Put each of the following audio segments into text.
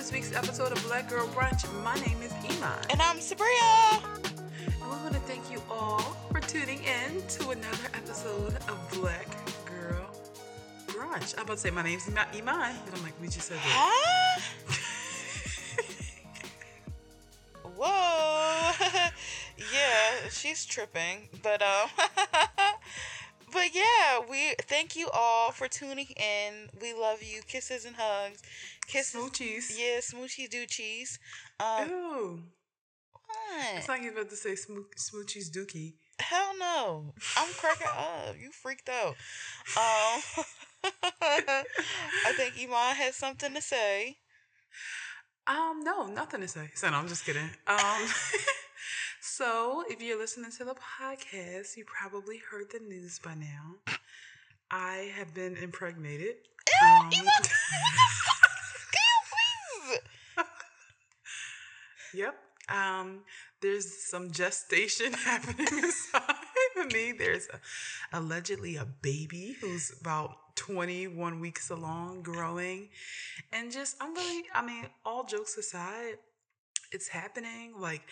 this week's episode of Black Girl Brunch. My name is Iman. And I'm Sabria. And we want to thank you all for tuning in to another episode of Black Girl Brunch. I'm about to say my name's not Iman, but I'm like, we just said that. Huh? Whoa. yeah, she's tripping. But um But yeah, we thank you all for tuning in. We love you. Kisses and hugs. Kisses. Smoochies. Yeah, smoochy doochies. Um, Ew. what? It's like you about to say smoo- Smoochie's Dookie. Hell no. I'm cracking up. You freaked out. Um, I think Iman has something to say. Um, no, nothing to say. So no, I'm just kidding. Um, so if you're listening to the podcast, you probably heard the news by now. I have been impregnated. Ew, Um, Iman, what the fuck? Can you please? Yep. Um, there's some gestation happening inside of me. There's a, allegedly a baby who's about 21 weeks along, growing. And just, I'm really, I mean, all jokes aside, it's happening. Like,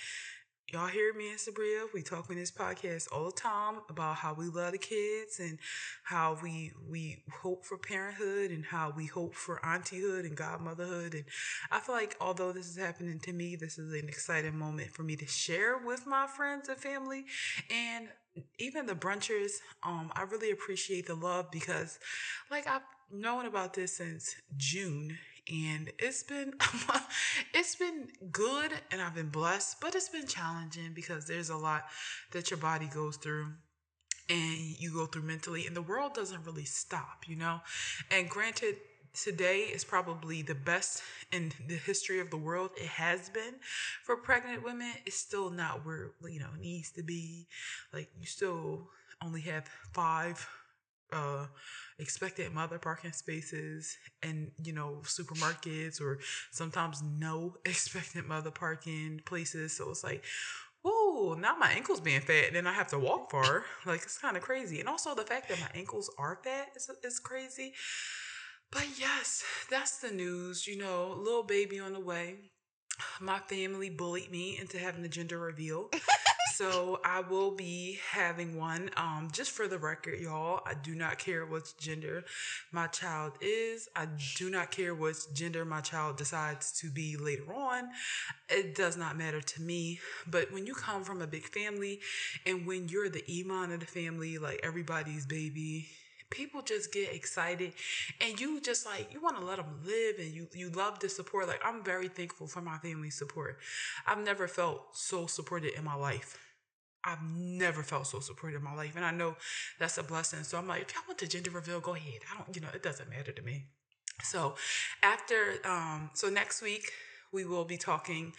y'all hear me and Sabria, we talk in this podcast all the time about how we love the kids and how we we hope for parenthood and how we hope for auntiehood and godmotherhood. And I feel like although this is happening to me, this is an exciting moment for me to share with my friends and family and even the brunchers. Um, I really appreciate the love because like I've known about this since June and it's been it's been good and I've been blessed, but it's been challenging because there's a lot that your body goes through and you go through mentally and the world doesn't really stop, you know? And granted today is probably the best in the history of the world. It has been. For pregnant women it's still not where you know it needs to be. Like you still only have five uh expected mother parking spaces and you know supermarkets or sometimes no expected mother parking places. So it's like whoa now my ankles being fat and then i have to walk far. Like it's kind of crazy. And also the fact that my ankles are fat is, is crazy. But yes that's the news you know little baby on the way. My family bullied me into having the gender reveal so I will be having one. Um, just for the record, y'all, I do not care what gender my child is. I do not care what gender my child decides to be later on. It does not matter to me. But when you come from a big family and when you're the Iman of the family, like everybody's baby, people just get excited and you just like you want to let them live and you you love the support like i'm very thankful for my family's support i've never felt so supported in my life I've never felt so supported in my life. And I know that's a blessing. So I'm like, if y'all want to gender reveal, go ahead. I don't, you know, it doesn't matter to me. So after, um, so next week we will be talking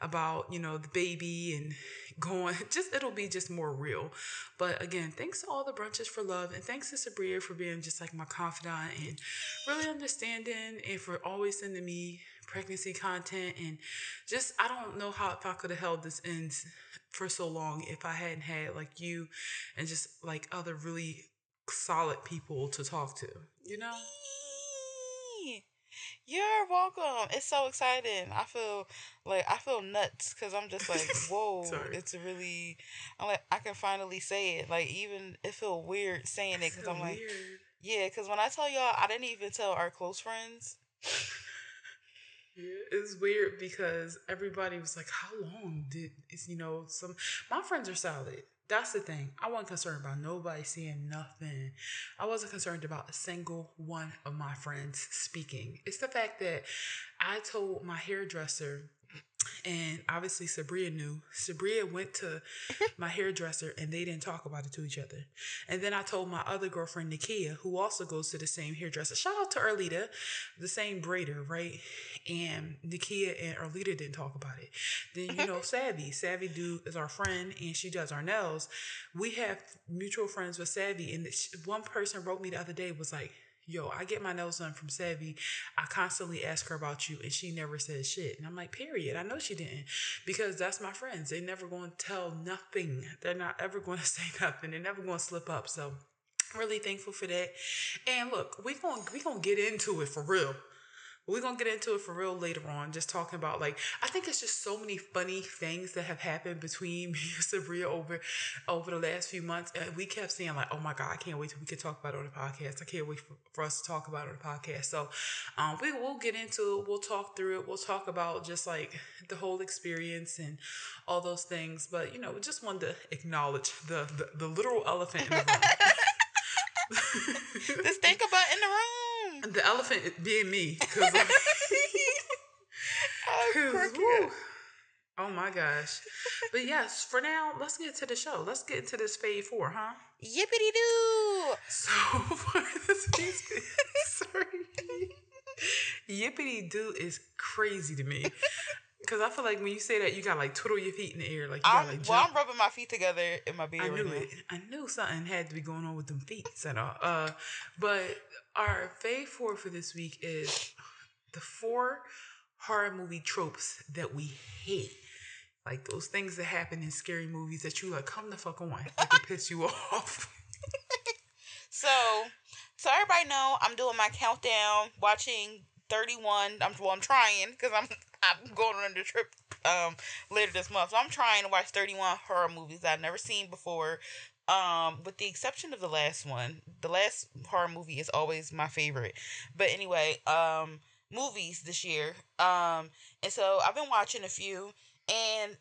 about, you know, the baby and going, just, it'll be just more real. But again, thanks to all the brunches for love. And thanks to Sabria for being just like my confidant and really understanding and for always sending me pregnancy content and just I don't know how if I could have held this in for so long if I hadn't had like you and just like other really solid people to talk to, you know? You're welcome. It's so exciting. I feel like I feel nuts because I'm just like, whoa, it's really. I'm like, I can finally say it. Like even it feel weird saying it because I'm like, weird. yeah, because when I tell y'all, I didn't even tell our close friends. It's weird because everybody was like, "How long did it's you know some?" My friends are solid. That's the thing. I wasn't concerned about nobody seeing nothing. I wasn't concerned about a single one of my friends speaking. It's the fact that I told my hairdresser, and obviously Sabria knew. Sabria went to my hairdresser, and they didn't talk about it to each other. And then I told my other girlfriend Nikia, who also goes to the same hairdresser. Shout out to Erlita, the same braider, right? And Nikia and Erlita didn't talk about it. Then you know Savvy, Savvy dude is our friend, and she does our nails. We have mutual friends with Savvy, and one person wrote me the other day was like. Yo, I get my nails done from Savvy. I constantly ask her about you, and she never says shit. And I'm like, period. I know she didn't, because that's my friends. They never going to tell nothing. They're not ever going to say nothing. They're never going to slip up. So, really thankful for that. And look, we going we gonna get into it for real we're gonna get into it for real later on. Just talking about like I think it's just so many funny things that have happened between me and Sabria over over the last few months. And we kept saying like, oh my god, I can't wait till we can talk about it on the podcast. I can't wait for, for us to talk about it on the podcast. So um, we will get into it. We'll talk through it. We'll talk about just like the whole experience and all those things. But you know, we just wanted to acknowledge the the, the literal elephant in the room. the in the room. The elephant being me. Cause, oh, oh my gosh. But yes, for now, let's get to the show. Let's get into this fave four, huh? Yippity doo. So for this week's sorry. Yippity doo is crazy to me. Cause I feel like when you say that, you got like twiddle your feet in the air, like you I'm, got like. well, I'm rubbing my feet together in my bed I right knew now. I knew something had to be going on with them feet, set off. Uh, but our fave four for this week is the four horror movie tropes that we hate. Like those things that happen in scary movies that you like come the fuck on. Like it piss you off. So, so everybody know I'm doing my countdown, watching 31. I'm well, I'm trying because I'm I'm going on the trip um later this month. So I'm trying to watch 31 horror movies I've never seen before. Um, with the exception of the last one. The last horror movie is always my favorite. But anyway, um, movies this year. Um, and so I've been watching a few, and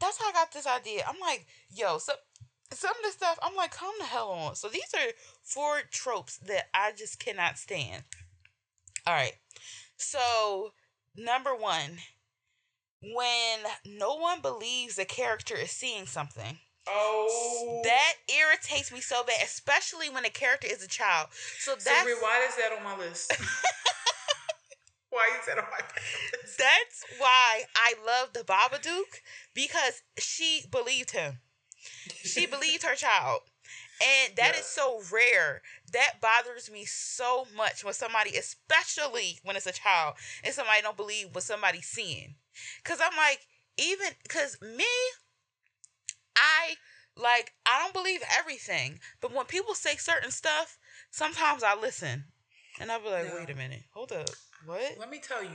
that's how I got this idea. I'm like, yo, so some of this stuff, I'm like, come the hell on. So these are four tropes that I just cannot stand. All right. So, number one, when no one believes a character is seeing something. Oh, That irritates me so bad, especially when a character is a child. So that's why is that on my list? why is that on my list? that's why I love the Babadook because she believed him. She believed her child. And that is Yeah. so rare. That bothers me so much when somebody, especially when it's a child, and somebody don't believe what somebody's seeing. Cause I'm like, even cause me, I like I don't believe everything. But when people say certain stuff, sometimes I listen. And I'll be like, No. wait a minute, hold up. What? Let me tell you,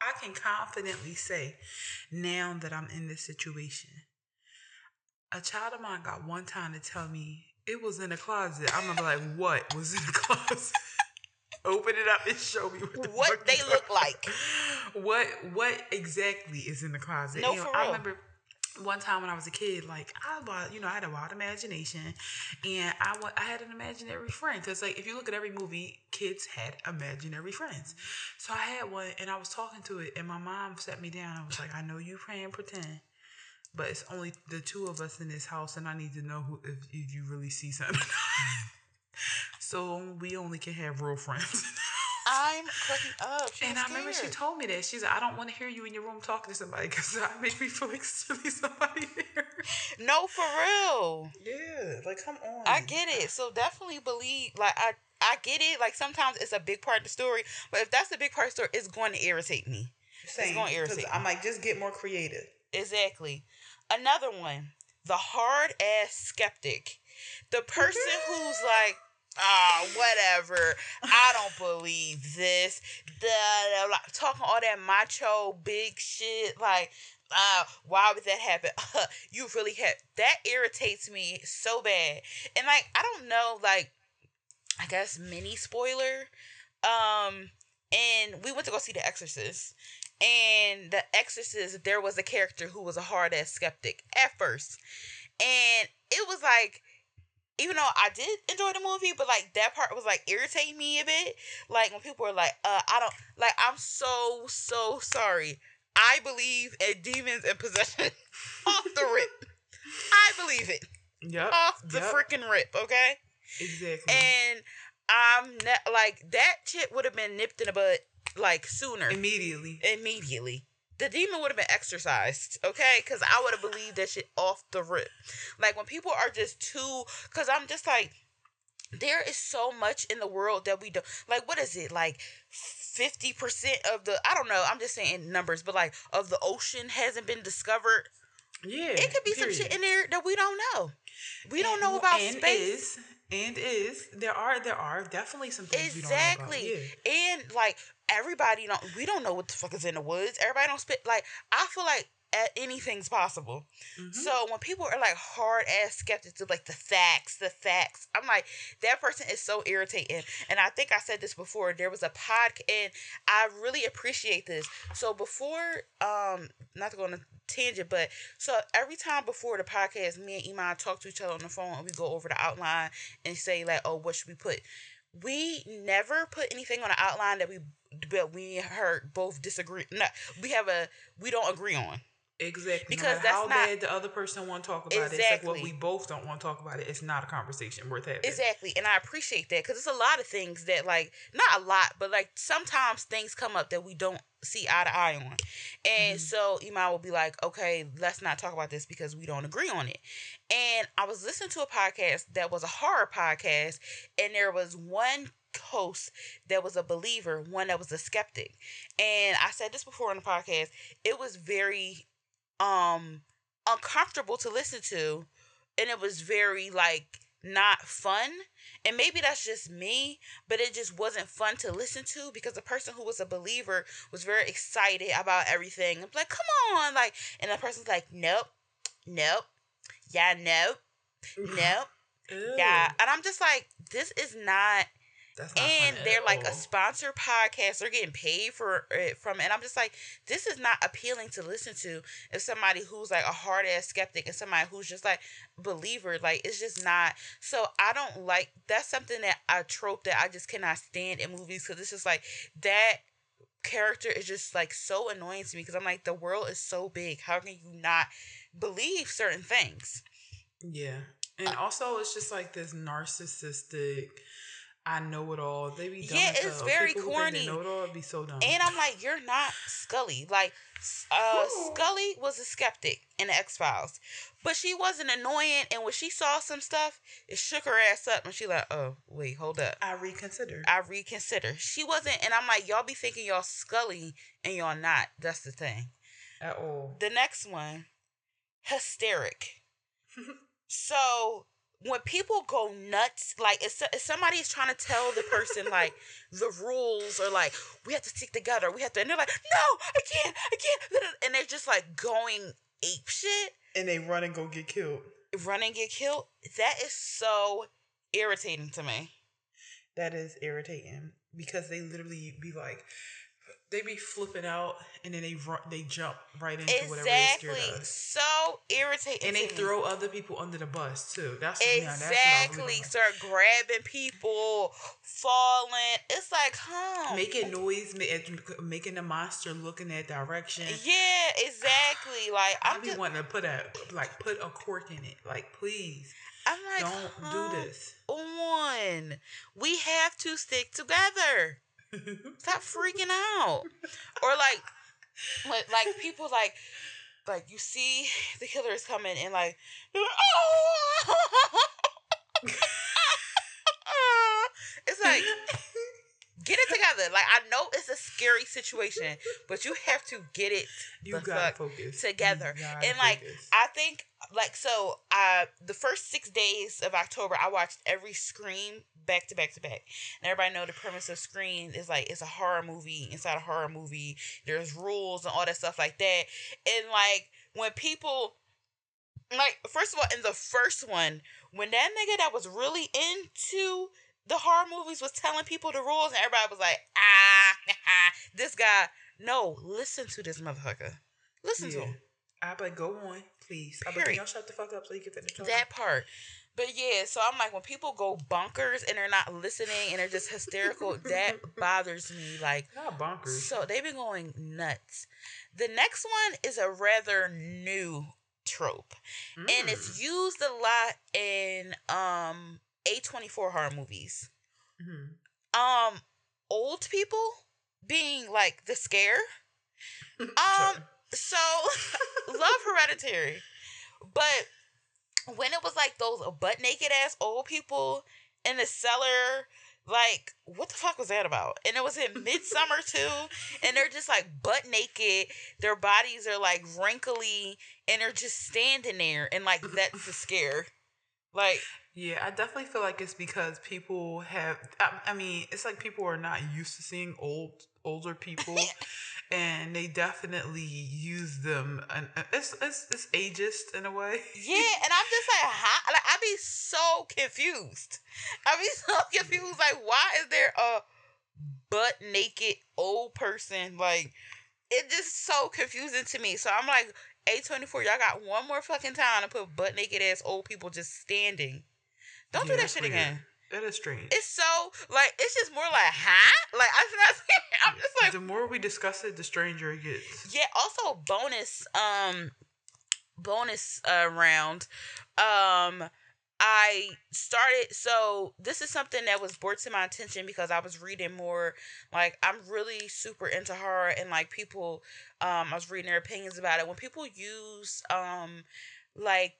I can confidently say now that I'm in this situation. A child of mine got one time to tell me it was in the closet. I'm gonna be like, what was in the closet? Open it up and show me what, the What they look like. What what exactly is in the closet? No, You know, for I real. remember one time when I was a kid, like I, wa- you know, I had a wild imagination, and I I had an imaginary friend because, like, if you look at every movie, kids had imaginary friends. So I had one, and I was talking to it, and my mom sat me down. I was like, I know you playing pretend, but it's only the two of us in this house, and I need to know who if, if you really see something. so we only can have real friends. I'm cracking up. She And I remember she told me that. She's like, I don't want to hear you in your room talking to somebody because that make me feel like silly somebody there. No, for real. Yeah, like come on. I get it. So definitely believe like I I get it. Like sometimes it's a big part of the story, but if that's a big part of the story, it's going to irritate me. Same, it's going to irritate I'm like, just get more creative. Exactly. Another one, the hard ass skeptic. The person who's like, ah, whatever. I don't believe this. Da, da, talking all that macho big shit. Like, uh, why would that happen? you really have that irritates me so bad. And like, I don't know, like, I guess mini spoiler. Um, and we went to go see The Exorcist. And The Exorcist, there was a character who was a hard ass skeptic at first. And it was like, even though I did enjoy the movie, but like that part was like irritating me a bit. Like when people were like, uh, I don't like I'm so, so sorry. I believe in demons and possession off the rip. I believe it. Yep. Off the yep, freaking rip, okay? Exactly. And I'm ne- like that shit would have been nipped in the bud like sooner Immediately. immediately. The demon would have been exorcised, okay? Because I would have believed that shit off the rip. Like when people are just too, because I'm just like, there is so much in the world that we don't like. What is it like? Fifty percent of the I don't know. I'm just saying numbers, but like of the ocean hasn't been discovered. Yeah. It could be some shit in there that we don't know. We don't know about and space. Is, and is there are there are definitely some things exactly. we don't know about. Yeah. And like everybody don't we don't know what the fuck is in the woods. Everybody don't spit like I feel like at anything's possible. Mhm. So when people are like hard ass skeptics of like the facts, the facts, I'm like that person is so irritating. And I think I said this before. There was a podcast and I really appreciate this. So before, um, not to go on a tangent, but so every time before the podcast, me and Iman talk to each other on the phone, and we go over the outline and say like, oh, what should we put? We never put anything on the outline that we but we heard both disagree. No, we have a we don't agree on. Exactly. Because no that's how not- bad the other person want to talk about it, it's like what Exactly. we both don't want to talk about it. It's not a conversation worth having. Exactly, and I appreciate that because it's a lot of things that like not a lot, but like sometimes things come up that we don't see eye to eye on, and Mhm. so Iman will be like, "Okay, let's not talk about this because we don't agree on it." And I was listening to a podcast that was a horror podcast, and there was one host that was a believer, one that was a skeptic, and I said this before on the podcast. It was very um uncomfortable to listen to and it was very like not fun. And maybe that's just me but it just wasn't fun to listen to because the person who was a believer was very excited about everything. And like come on like and the person's like nope nope yeah nope nope yeah and i'm just like this is not and they're like a all. sponsored podcast. They're getting paid for it from. And I'm just like, this is not appealing to listen to if somebody who's like a hard ass skeptic and somebody who's just like believer. Like it's just not. So I don't like that's something that I trope that I just cannot stand in movies because it's just like that character is just like so annoying to me because I'm like the world is so big. How can you not believe certain things? Yeah. And uh also it's just like this narcissistic I know it all. They be dumb Yeah, it's very People corny. Know it all be so dumb. And I'm like, you're not Scully. Like, uh, Scully was a skeptic in the X Files, but she wasn't annoying. And when she saw some stuff, it shook her ass up, and she like, oh wait, hold up, I reconsider. I reconsider. She wasn't, and I'm like, y'all be thinking y'all Scully, and y'all not. That's the thing. at all. The next one, hysteric. so when people go nuts, like if, if somebody is trying to tell the person like the rules or like we have to stick together, we have to, and they're like, no, I can't, I can't, and they're just like going ape shit, and they run and go get killed. run and get killed. That is so irritating to me. That is irritating because they literally be like, they be flipping out and then they run, they jump right into whatever they Exactly, scared of. so irritating. And they throw other people under the bus too. That's what- yeah, that's Exactly. Start grabbing people, falling. It's like, huh? making noise, making the monster look in that direction. Yeah, exactly. Like I I'm be just, wanting to put a like put a cork in it. Like please I'm like, don't do this. On, we have to stick together. Stop freaking out. Or like, like, people like, like you see the killer is coming and like, it's like get it together. Like I know it's a scary situation, but you have to get it you gotta fuck focus together. Gotta And like focus. I think like so uh the first six days of October I watched every Scream back to back to back. And everybody know the premise of Scream is like it's a horror movie inside a horror movie. There's rules and all that stuff like that. And like when people like first of all in the first one, when that nigga that was really into the horror movies was telling people the rules and everybody was like, ah, this guy. No, listen to this motherfucker. Listen to him. I like go on, please. I Period. can y'all shut the fuck up so you can finish talking. That part. But yeah, so I'm like, when people go bonkers and they're not listening and they're just hysterical, that bothers me. Like, Not bonkers. so they've been going nuts. The next one is a rather new trope, and it's Mm. used a lot in um A24 horror movies. Mhm. Um, old people being like the scare. Um, so love hereditary but when it was like those butt naked ass old people in the cellar like what the fuck was that about and it was in Midsommar too and they're just like butt naked their bodies are like wrinkly and they're just standing there and like that's the scare like Yeah, I definitely feel like it's because people have. I, I mean, it's like people are not used to seeing old older people, and they definitely use them. And uh, it's it's it's ageist in a way. Yeah, and I'm just like, how? Like, I'd be so confused. I'd be so confused. Like, why is there a butt naked old person? Like, it's just so confusing to me. So I'm like, A24, y'all got one more fucking time to put butt naked ass old people just standing. Don't Yeah, do that shit weird. again. That is strange. It's so like it's just more like huh? Like I'm not I'm just like the more we discuss it, the stranger it gets. yeah. Also bonus um bonus uh round um. I started so this is something that was brought to my attention because I was reading more like I'm really super into horror and like people um I was reading their opinions about it when people use um like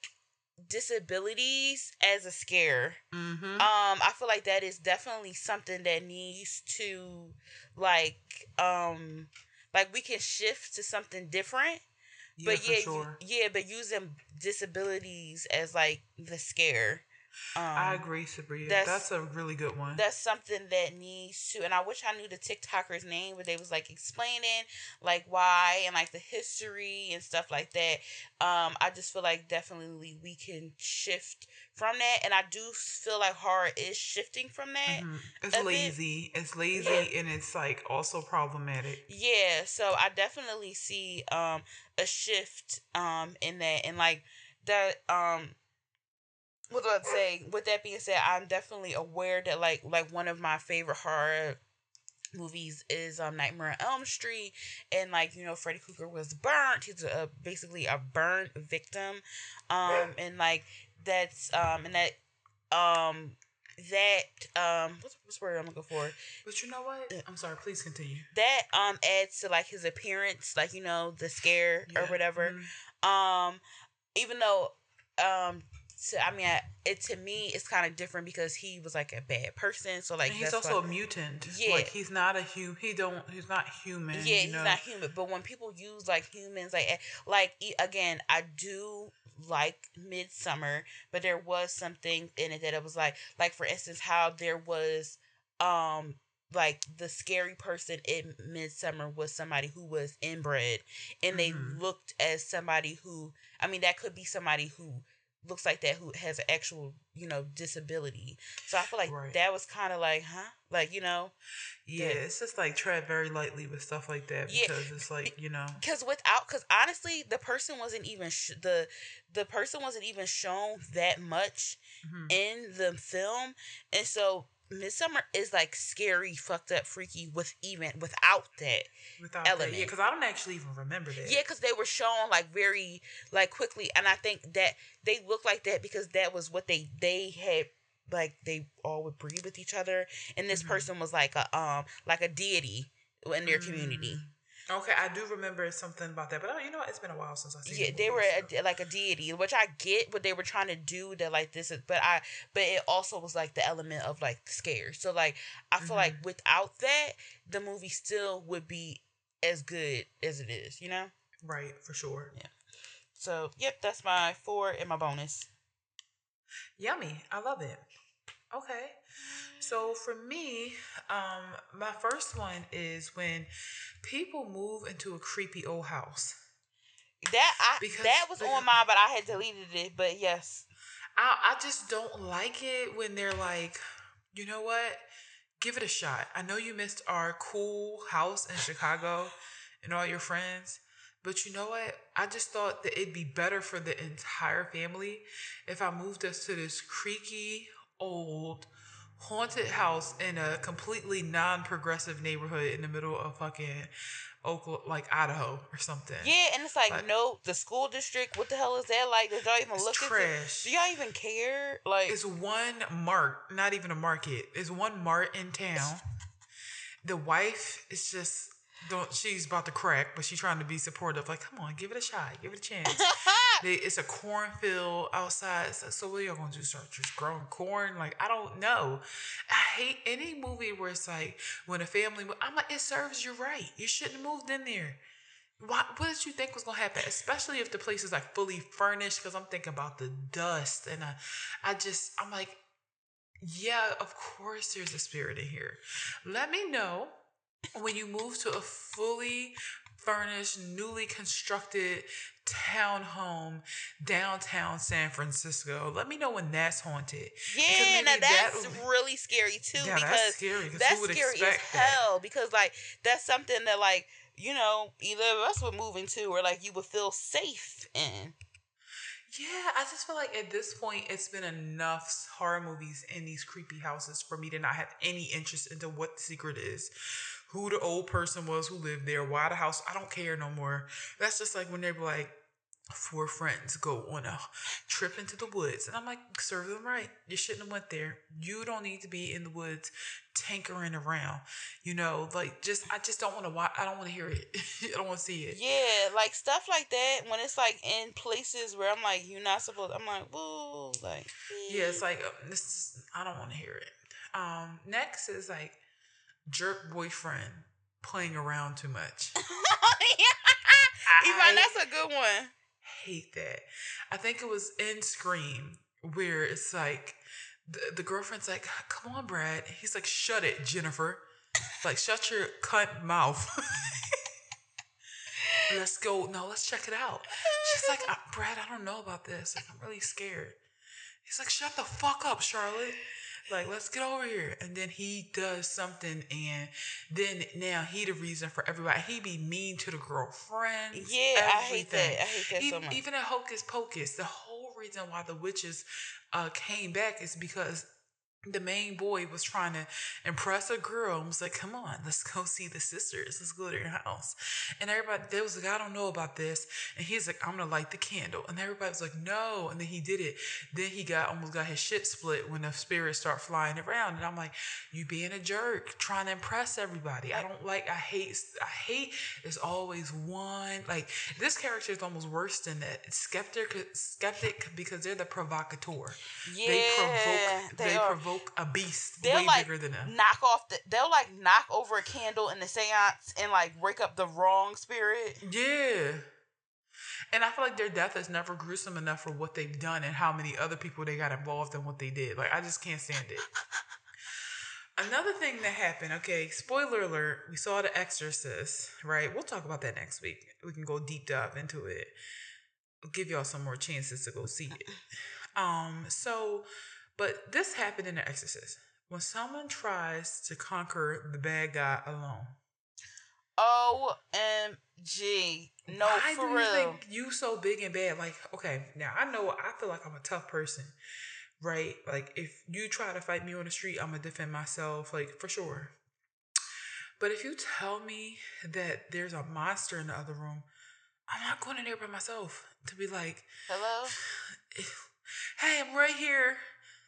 disabilities as a scare Mm-hmm. um i feel like that is definitely something that needs to like um like we can shift to something different yeah, but yeah sure. yeah but using disabilities as like the scare um I agree, Sabria. that's- That's, a really good one. that's something that needs to and i wish i knew the tiktoker's name but they was like explaining like why and like the history and stuff like that um i just feel like definitely we can shift from that and i do feel like horror is shifting from that Mhm. a It's bit- lazy. It's lazy, Yeah. and it's like also problematic. yeah so i definitely see um a shift um in that and like that um what do I say? With that being said, I'm definitely aware that like like one of my favorite horror movies is um Nightmare on Elm Street and like you know Freddy Krueger was burnt he's a, basically a burnt victim um and like that's um and that um that um what's, what's the word I'm looking for But you know what? I'm sorry. Please continue. that um adds to like his appearance like you know the scare or Yeah. whatever Mhm. um even though um to, I mean, I- it to me it's kind of different because he was like a bad person. So like and he's also why- a mutant. Yeah. Like he's not a human. He don't. He's not human. yeah, you he's know? not human. But when people use like humans, like like again, I do like Midsommar, but there was something in it that it was like like for instance how there was um like the scary person in Midsommar was somebody who was inbred and they Mhm. looked as somebody who I mean that could be somebody who looks like that who has an actual you know disability so i feel like Right. that was kind of like huh like you know Yeah, it's just like tread very lightly with stuff like that Yeah. because it's like you know. because without because honestly the person wasn't even sh- the the person wasn't even shown that much mhm. in the film and so Midsommar is like scary fucked up freaky with even without that Without that, element. yeah, because I don't actually even remember that. yeah because they were shown like very like quickly and i think that they looked like that because that was what they they had like they all would breed with each other and this Mhm. person was like a um like a deity in their community Mm. Okay, I do remember something about that, but oh, you know what? It's been a while since I seen. yeah they were movie, a, like a deity which i get what they were trying to do that like this is but i but it also was like the element of like scare so like i feel like Mm-hmm. without that the movie still would be as good as it is you know right for sure. Yeah. so yep that's my four and my bonus Yummy. I love it. Okay. So for me, um, my first one is when people move into a creepy old house. that i Because- that was on mine but i had deleted it but yes I, I just don't like it when they're like, you know what? Give it a shot. I know you missed our cool house in Chicago and all your friends, but you know what? I just thought that it'd be better for the entire family if I moved us to this creaky, old, haunted house in a completely non progressive neighborhood in the middle of fucking Oklahoma, like Idaho or something. yeah and it's like, Like- no the school district what the hell is that like did y'all even look into trash. do y'all even care like It's one mark, not even a market. It's one mart in town. The wife is just don't. She's about to crack, but she's trying to be supportive. Like, come on, give it a shot, give it a chance. they, it's a cornfield outside. So, so what are y'all gonna do? Start just growing corn? Like, I don't know. I hate any movie where it's like when a family. I'm like, it serves you right. You shouldn't have moved in there. what what did you think was gonna happen? Especially if the place is like fully furnished, because I'm thinking about the dust, and I, I just I'm like, yeah, of course there's a spirit in here. Let me know when you move to a fully furnished, newly constructed townhome downtown San Francisco. Let me know when that's haunted. Yeah, now that's that really scary too. Yeah, because that's scary. That's scary as hell. That? Because like that's something that like you know either of us would move into or like you would feel safe in. Yeah, I just feel like at this point it's been enough horror movies in these creepy houses for me to not have any interest into what the secret is who the old person was who lived there, why the house. I don't care no more. That's just like when they were like, four friends go on a trip into the woods. And I'm like, serve them right. You shouldn't have went there. You don't need to be in the woods tinkering around. You know, like just I just don't want to watch I don't want to hear it. I don't want to see it. Yeah, like stuff like that when it's like in places where I'm like, you're not supposed I'm like, woo, like Yeah, it's like uh, this is I don't want to hear it. Um next is like jerk boyfriend playing around too much. Yvonne, that's a good one. Hate that. I think it was in Scream where it's like the, the girlfriend's like, "Come on, Brad." He's like, "Shut it, Jennifer." like, shut your cunt mouth. let's go. No, let's check it out. She's like, Brad, I don't know about this. Like, I'm really scared. He's like, shut the fuck up, Charlotte like let's get over here. And then he does something and then now he the reason for everybody. He be mean to the girlfriend yeah everything. i hate that. i hate that even, so much. even at hocus pocus. The whole reason why the witches uh, came back is because the main boy was trying to impress a girl and was like, come on, let's go see the sisters. Let's go to your house. And everybody, there was like, I don't know about this. And he's like, I'm going to light the candle. And everybody was like, no. And then he did it. Then he got almost got his shit split when the spirits start flying around. And I'm like, you being a jerk, trying to impress everybody. I don't like, I hate, I hate there's always one. Like this character is almost worse than that. skeptic, skeptic because they're the provocateur. Yeah, they provoke, they, they provoke a beast they'll way like bigger than them. Knock off the they'll like knock over a candle in the seance and like wake up the wrong spirit. Yeah. And I feel like their death is never gruesome enough for what they've done and how many other people they got involved in what they did. Like I just can't stand it. Another thing that happened, okay, spoiler alert, we saw The Exorcist, right? We'll talk about that next week. We can go deep dive into it. I'll give y'all some more chances to go see it. Um, so but this happened in The Exorcist. When someone tries to conquer the bad guy alone. OMG. No, Why for do you real. think you so big and bad? Like, okay, now I know I feel like I'm a tough person, right? Like, if you try to fight me on the street, I'm gonna defend myself, like for sure. But if you tell me that there's a monster in the other room, I'm not going in there by myself to be like, hello, hey, I'm right here.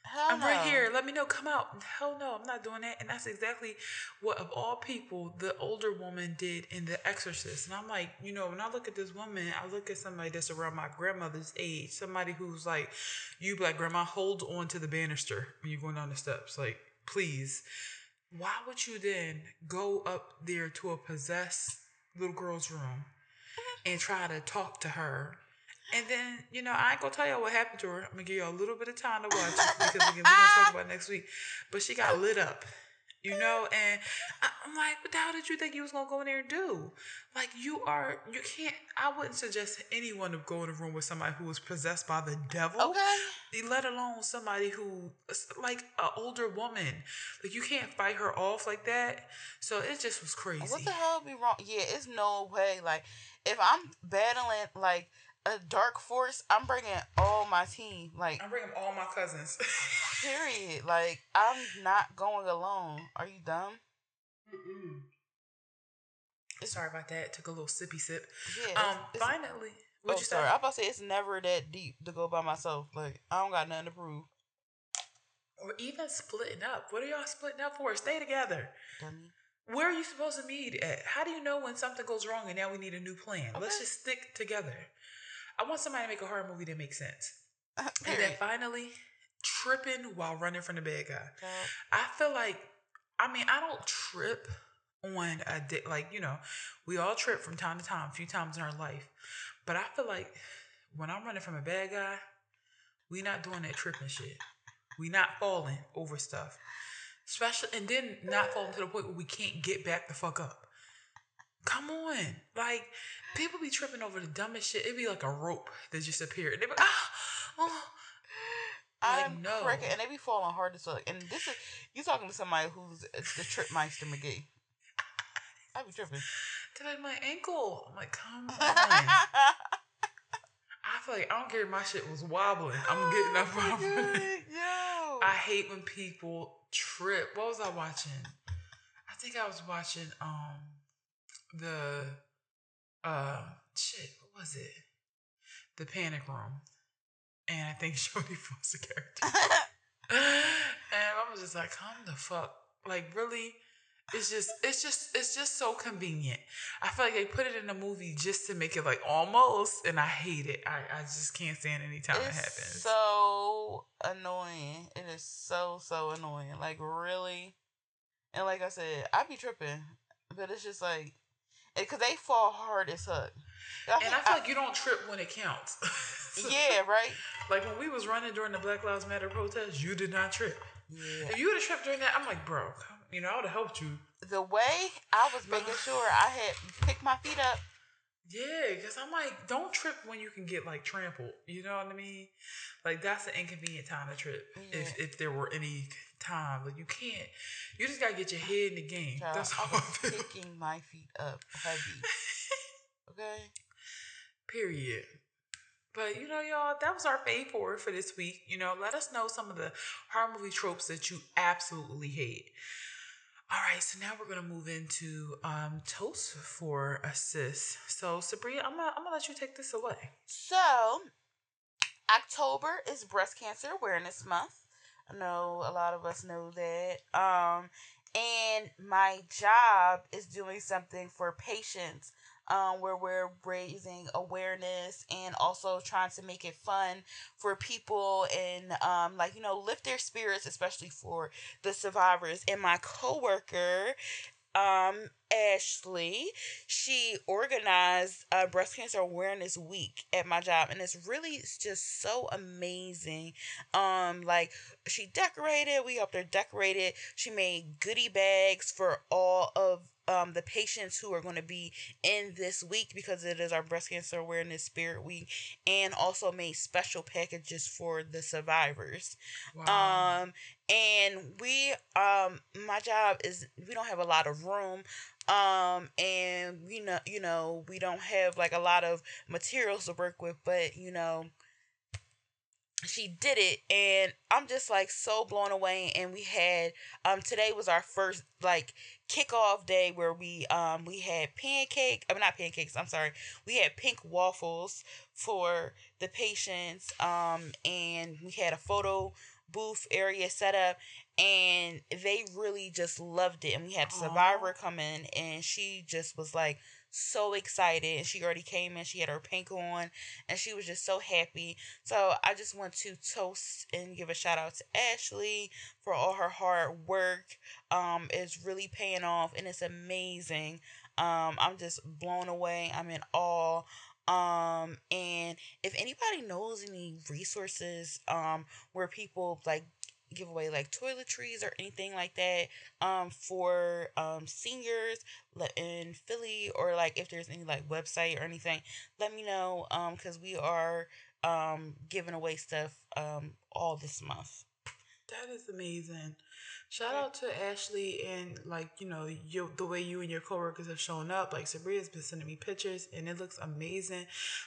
Hell I'm no. right here. Let me know. Come out. Hell no, I'm not doing that. And that's exactly what, of all people, the older woman did in The Exorcist. And I'm like, you know, when I look at this woman, I look at somebody that's around my grandmother's age, somebody who's like, you black grandma, hold on to the banister when you're going down the steps. Like, please. Why would you then go up there to a possessed little girl's room and try to talk to her and then, you know, I ain't gonna tell y'all what happened to her. I'm gonna give y'all a little bit of time to watch it because again, we're gonna talk about next week. But she got lit up, you know, and I'm like, what the hell did you think you was gonna go in there and do? Like, you are, you can't. I wouldn't suggest to anyone to go in a room with somebody who was possessed by the devil. Okay. Let alone somebody who, like, an older woman. Like, you can't fight her off like that. So it just was crazy. What the hell be wrong? Yeah, it's no way. Like, if I'm battling, like a dark force, I'm bringing all my team. Like I'm bringing all my cousins. period. Like I'm not going alone. Are you dumb? Mm-mm. Sorry about that. Took a little sippy sip. Yeah. Um. It's, finally, what oh, you sorry. Say? I'm about to say it's never that deep to go by myself. Like I don't got nothing to prove. Or even splitting up. What are y'all splitting up for? Stay together. Dummy. Where are you supposed to meet at? How do you know when something goes wrong and now we need a new plan? Okay. Let's just stick together. I want somebody to make a horror movie that makes sense. Uh, and then finally, tripping while running from the bad guy. I feel like, I mean, I don't trip on a day, like, you know, we all trip from time to time, a few times in our life. But I feel like when I'm running from a bad guy, we not doing that tripping shit. We not falling over stuff. Especially, and then not falling to the point where we can't get back the fuck up. Come on. Like, people be tripping over the dumbest shit. It'd be like a rope that just appeared. And They be ah, oh. Like, I'm no. Correct, and they be falling hard as fuck. And this is, you talking to somebody who's the trip Tripmeister McGee. I'd be tripping. Like my ankle. I'm like, come on. I feel like I don't care if my shit was wobbling. I'm getting up off of it. Yo. I hate when people trip. What was I watching? I think I was watching um the uh shit, what was it? The Panic Room. And I think Jodie a character. and I was just like, come the fuck. Like really? It's just it's just it's just so convenient. I feel like they put it in the movie just to make it like almost and I hate it. I, I just can't stand anytime it's it happens. So annoying. It is so so annoying. Like really. And like I said, I'd be tripping. But it's just like because they fall hard as fuck. I and I feel I, like you don't trip when it counts. yeah, right. Like when we was running during the Black Lives Matter protest, you did not trip. Yeah. If you would have tripped during that, I'm like, bro, you know, I would have helped you. The way I was making sure I had picked my feet up. Yeah, because I'm like, don't trip when you can get like trampled. You know what I mean? Like that's an inconvenient time to trip. Yeah. If if there were any time, like you can't. You just gotta get your head in the game. Child, that's all. I'm picking my feet up heavy. okay. Period. But you know, y'all, that was our fave four for this week. You know, let us know some of the horror movie tropes that you absolutely hate. All right, so now we're gonna move into um, toast for a sis. So Sabria, I'm gonna I'm gonna let you take this away. So October is Breast Cancer Awareness Month. I know a lot of us know that. Um, and my job is doing something for patients um, where we're raising awareness and also trying to make it fun for people and um, like you know lift their spirits especially for the survivors and my coworker um Ashley, she organized a breast cancer awareness week at my job and it's really just so amazing. Um like she decorated, we helped her decorate it. She made goodie bags for all of um, the patients who are going to be in this week because it is our breast cancer awareness spirit week and also made special packages for the survivors wow. um and we um my job is we don't have a lot of room um and you know you know we don't have like a lot of materials to work with but you know she did it and i'm just like so blown away and we had um today was our first like kickoff day where we um we had pancake I mean not pancakes I'm sorry we had pink waffles for the patients um and we had a photo booth area set up and they really just loved it and we had a survivor come in and she just was like so excited and she already came in she had her pink on and she was just so happy. So i just want to toast and give a shout out to ashley for all her hard work um it's really paying off and it's amazing. Um i'm just blown away. I'm in awe. Um and if anybody knows any resources um where people like give away like toiletries or anything like that um for um seniors in Philly or like if there's any like website or anything let me know um cuz we are um giving away stuff um all this month that is amazing Shout out to Ashley and like you know you the way you and your coworkers have shown up. Like Sabria's been sending me pictures and it looks amazing.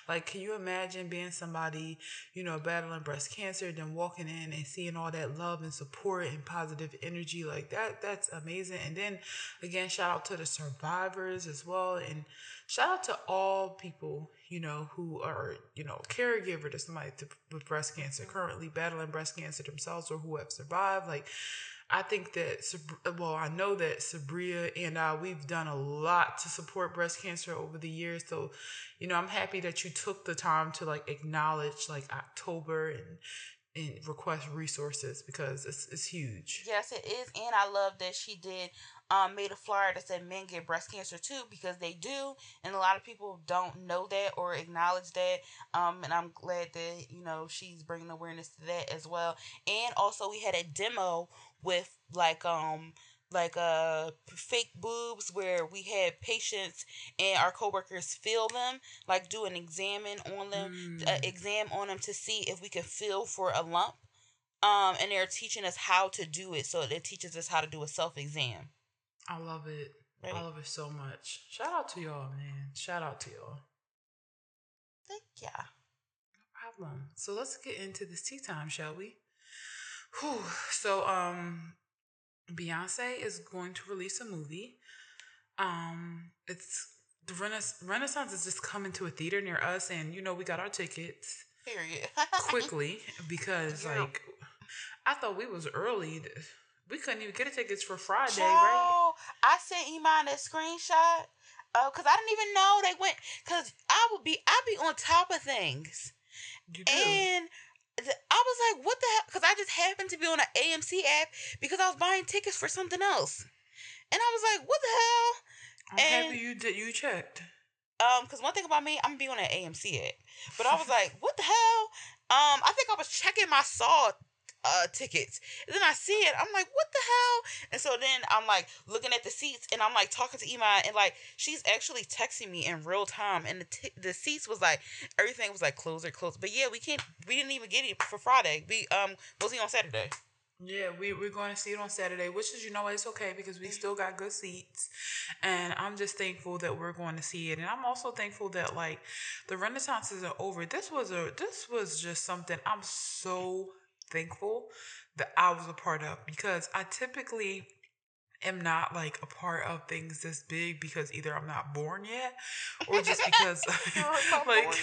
Like, can you imagine being somebody you know battling breast cancer, then walking in and seeing all that love and support and positive energy like that? That's amazing. And then again, shout out to the survivors as well, and shout out to all people you know who are you know caregiver to somebody with breast cancer, mm-hmm. currently battling breast cancer themselves or who have survived. Like I think that, well, I know that Sabria and I, we've done a lot to support breast cancer over the years. So, you know, I'm happy that you took the time to like acknowledge like October and, and request resources because it's it's huge. Yes, it is, and I love that she did um made a flyer that said men get breast cancer too because they do, and a lot of people don't know that or acknowledge that. Um, and I'm glad that you know she's bringing awareness to that as well. And also, we had a demo with like um like uh fake boobs where we had patients and our coworkers feel them like do an examine on them mm. uh, exam on them to see if we can feel for a lump um and they're teaching us how to do it so it teaches us how to do a self-exam. I love it. Right. i love it so much. Shout out to y'all man. Shout out to y'all. Thank ya. No problem. So let's get into this tea time shall we? Whew. so um Beyonce is going to release a movie. Um, it's the Renaissance, Renaissance is just coming to a theater near us, and you know we got our tickets. Period. quickly because yeah. like I thought we was early. We couldn't even get the tickets for Friday, Child, right? I sent Iman a screenshot. Uh, cause I didn't even know they went. Cause I would be, I'd be on top of things. You And I was like, what the hell? Because I just happened to be on an AMC app because I was buying tickets for something else. And I was like, what the hell? I'm and, happy you did you checked. Um, because one thing about me, I'm gonna be on an AMC app. But I was like, what the hell? Um, I think I was checking my Saw uh tickets. And then I see it, I'm like, what the hell? And so then I'm like looking at the seats and I'm like talking to Iman and like she's actually texting me in real time and the t- the seats was like everything was like closer, close. But yeah, we can't we didn't even get it for Friday. We um we'll see on Saturday. Yeah, we, we're going to see it on Saturday, which is, you know, it's okay because we still got good seats. And I'm just thankful that we're going to see it. And I'm also thankful that, like, the Renaissance isn't over. This was a, this was just something I'm so thankful that I was a part of because I typically am not like a part of things this big because either I'm not born yet or just because like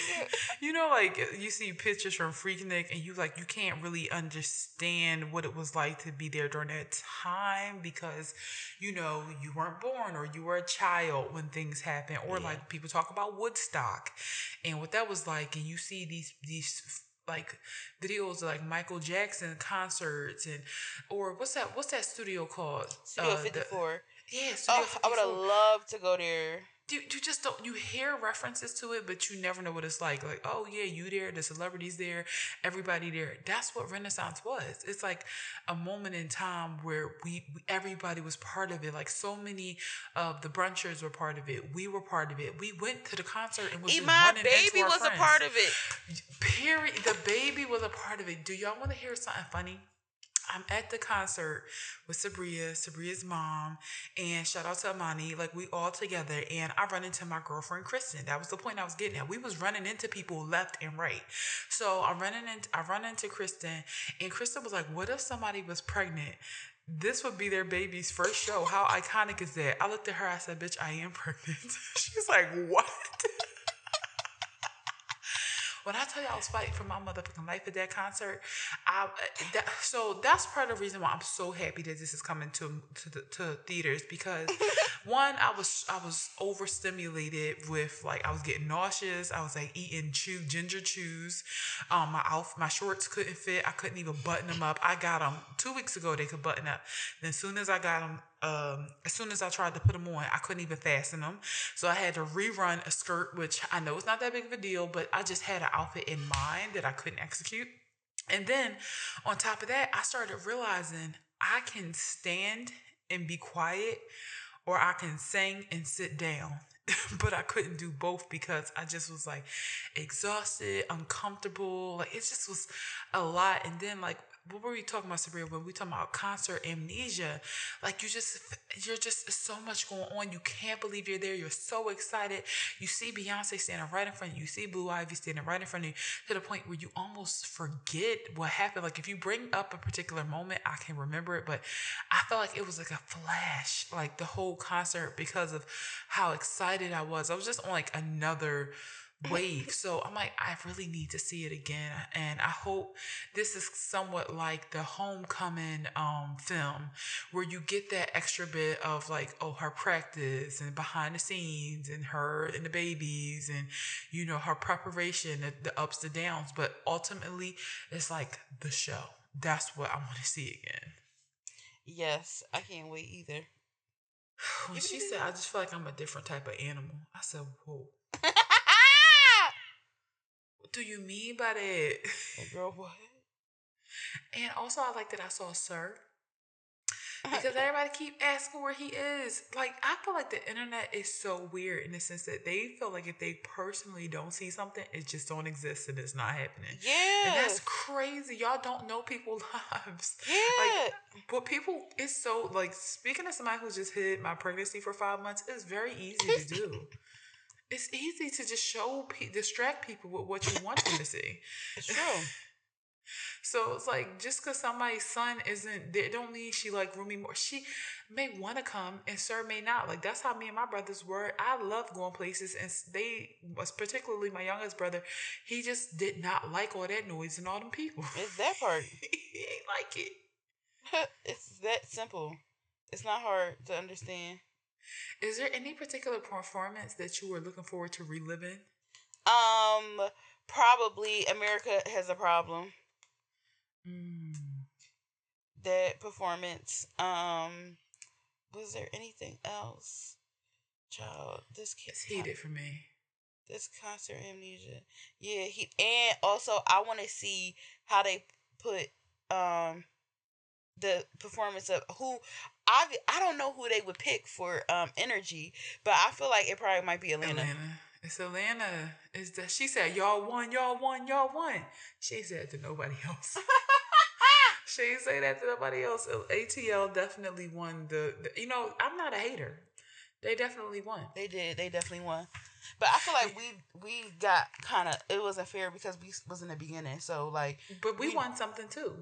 you know like you see pictures from Freaknik and you like you can't really understand what it was like to be there during that time because you know you weren't born or you were a child when things happen or yeah. like people talk about Woodstock and what that was like and you see these these like videos of like Michael Jackson concerts and or what's that what's that studio called? Studio uh, 54. The, yeah, Studio oh, 54. I would have loved to go there you, you just don't you hear references to it but you never know what it's like. Like oh yeah you there the celebrities there everybody there. That's what renaissance was. It's like a moment in time where we, everybody was part of it. Like so many of the brunchers were part of it. We were part of it. We went to the concert and was my baby was friends. a part of it. Period. The baby was a part of it. Do y'all want to hear something funny I'm at the concert with Sabria, Sabria's mom, and shout out to Amani. Like we all together, and I run into my girlfriend Kristen. That was the point I was getting at. We was running into people left and right. So I'm running into I run into Kristen, and Kristen was like, "What if somebody was pregnant?" This would be their baby's first show. How iconic is that? I looked at her. I said, "Bitch, I am pregnant." She's like, "What?" When I tell you I was fighting for my motherfucking life at that concert, I that, so that's part of the reason why I'm so happy that this is coming to to the to theaters because one I was I was overstimulated with like I was getting nauseous. I was like eating chew ginger chews. Um, my outfit, my shorts couldn't fit. I couldn't even button them up. I got them two weeks ago. They could button up. Then as soon as I got them um, as soon as I tried to put them on, I couldn't even fasten them. So I had to rerun a skirt, which I know is not that big of a deal, but I just had an outfit in mind that I couldn't execute. And then on top of that, I started realizing I can stand and be quiet, or I can sing and sit down. but I couldn't do both because I just was like exhausted, uncomfortable. Like it just was a lot. And then like what were we talking about, Sabria? When we talking about concert amnesia, like you just, you're just so much going on. You can't believe you're there. You're so excited. You see Beyonce standing right in front of you. You see Blue Ivy standing right in front of you to the point where you almost forget what happened. Like if you bring up a particular moment, I can remember it, but I felt like it was like a flash, like the whole concert because of how excited I was. I was just on like another wave. So I'm like, I really need to see it again. And I hope this is somewhat like the homecoming um film where you get that extra bit of like, oh, her practice and behind the scenes and her and the babies and you know, her preparation, the, the ups, the downs. But ultimately it's like the show. That's what I want to see again. Yes, I can't wait either. When she said, I just feel like I'm a different type of animal, I said, Whoa. What do you mean by that? Girl, what? And also, I like that I saw Sir. Because everybody keep asking where he is. Like, I feel like the internet is so weird in the sense that they feel like if they personally don't see something, it just don't exist and it's not happening. Yeah. And that's crazy. Y'all don't know people's lives. Yeah. Like, but people, it's so, like, speaking of somebody who just hid my pregnancy for five months, it's very easy to do. It's easy to just show, pe- distract people with what you want them to see. it's true. So it's like just because somebody's son isn't there, don't mean she like Rumi more. She may want to come, and Sir may not. Like that's how me and my brothers were. I love going places, and they was particularly my youngest brother. He just did not like all that noise and all them people. It's that part. he ain't like it. it's that simple. It's not hard to understand. Is there any particular performance that you were looking forward to reliving? Um, probably America has a problem. Mm. That performance. Um, was there anything else? Child, this kid. It's heated for me. This concert amnesia. Yeah, he and also I want to see how they put um the performance of who I I don't know who they would pick for um energy, but I feel like it probably might be Atlanta. Atlanta. It's Atlanta. Is that she said y'all won, y'all won, y'all won. She said to nobody else. she didn't say that to nobody else. ATL definitely won the, the. You know, I'm not a hater. They definitely won. They did. They definitely won. But I feel like we we got kind of it wasn't fair because we was in the beginning. So like, But we, We- won something too.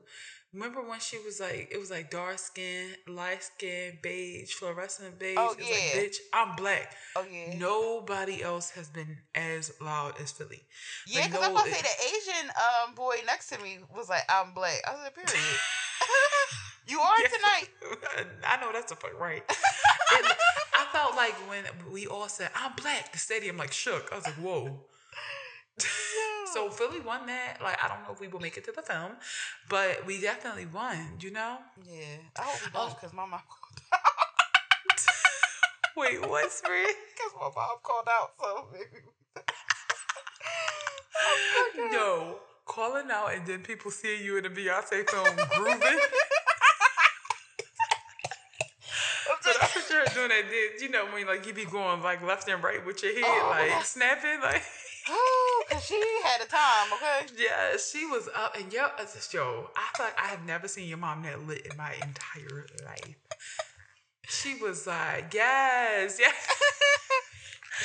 Remember when she was like, it was like dark skin, light skin, beige, fluorescent beige. Oh, it was yeah. like, bitch, I'm black. oh yeah, Nobody else has been as loud as Philly. yeah. Like, Because I'm no, about to say the Asian um boy next to me was like, I'm black. I said, period. you are Yeah. tonight. I know that's a fuck right. It- I felt like when we all said I'm black, the stadium like shook. I was like, whoa. So oh. Philly won that. Like I don't know if we will make it to the film, but we definitely won. You know? Yeah, I hope we don't Oh. because my mom Wait, what's Fred? because my mom called out. So maybe. No, calling out and then people seeing you in the Beyonce film grooving. But I picture her doing that. Did you know when like you be going like left and right with your head, Oh. like snapping, like. Oh, cause she had a time, okay? Yeah, she was up, and yo, uh, yo, I thought I have never seen your mom that lit in my entire life. She was like, yes, yes.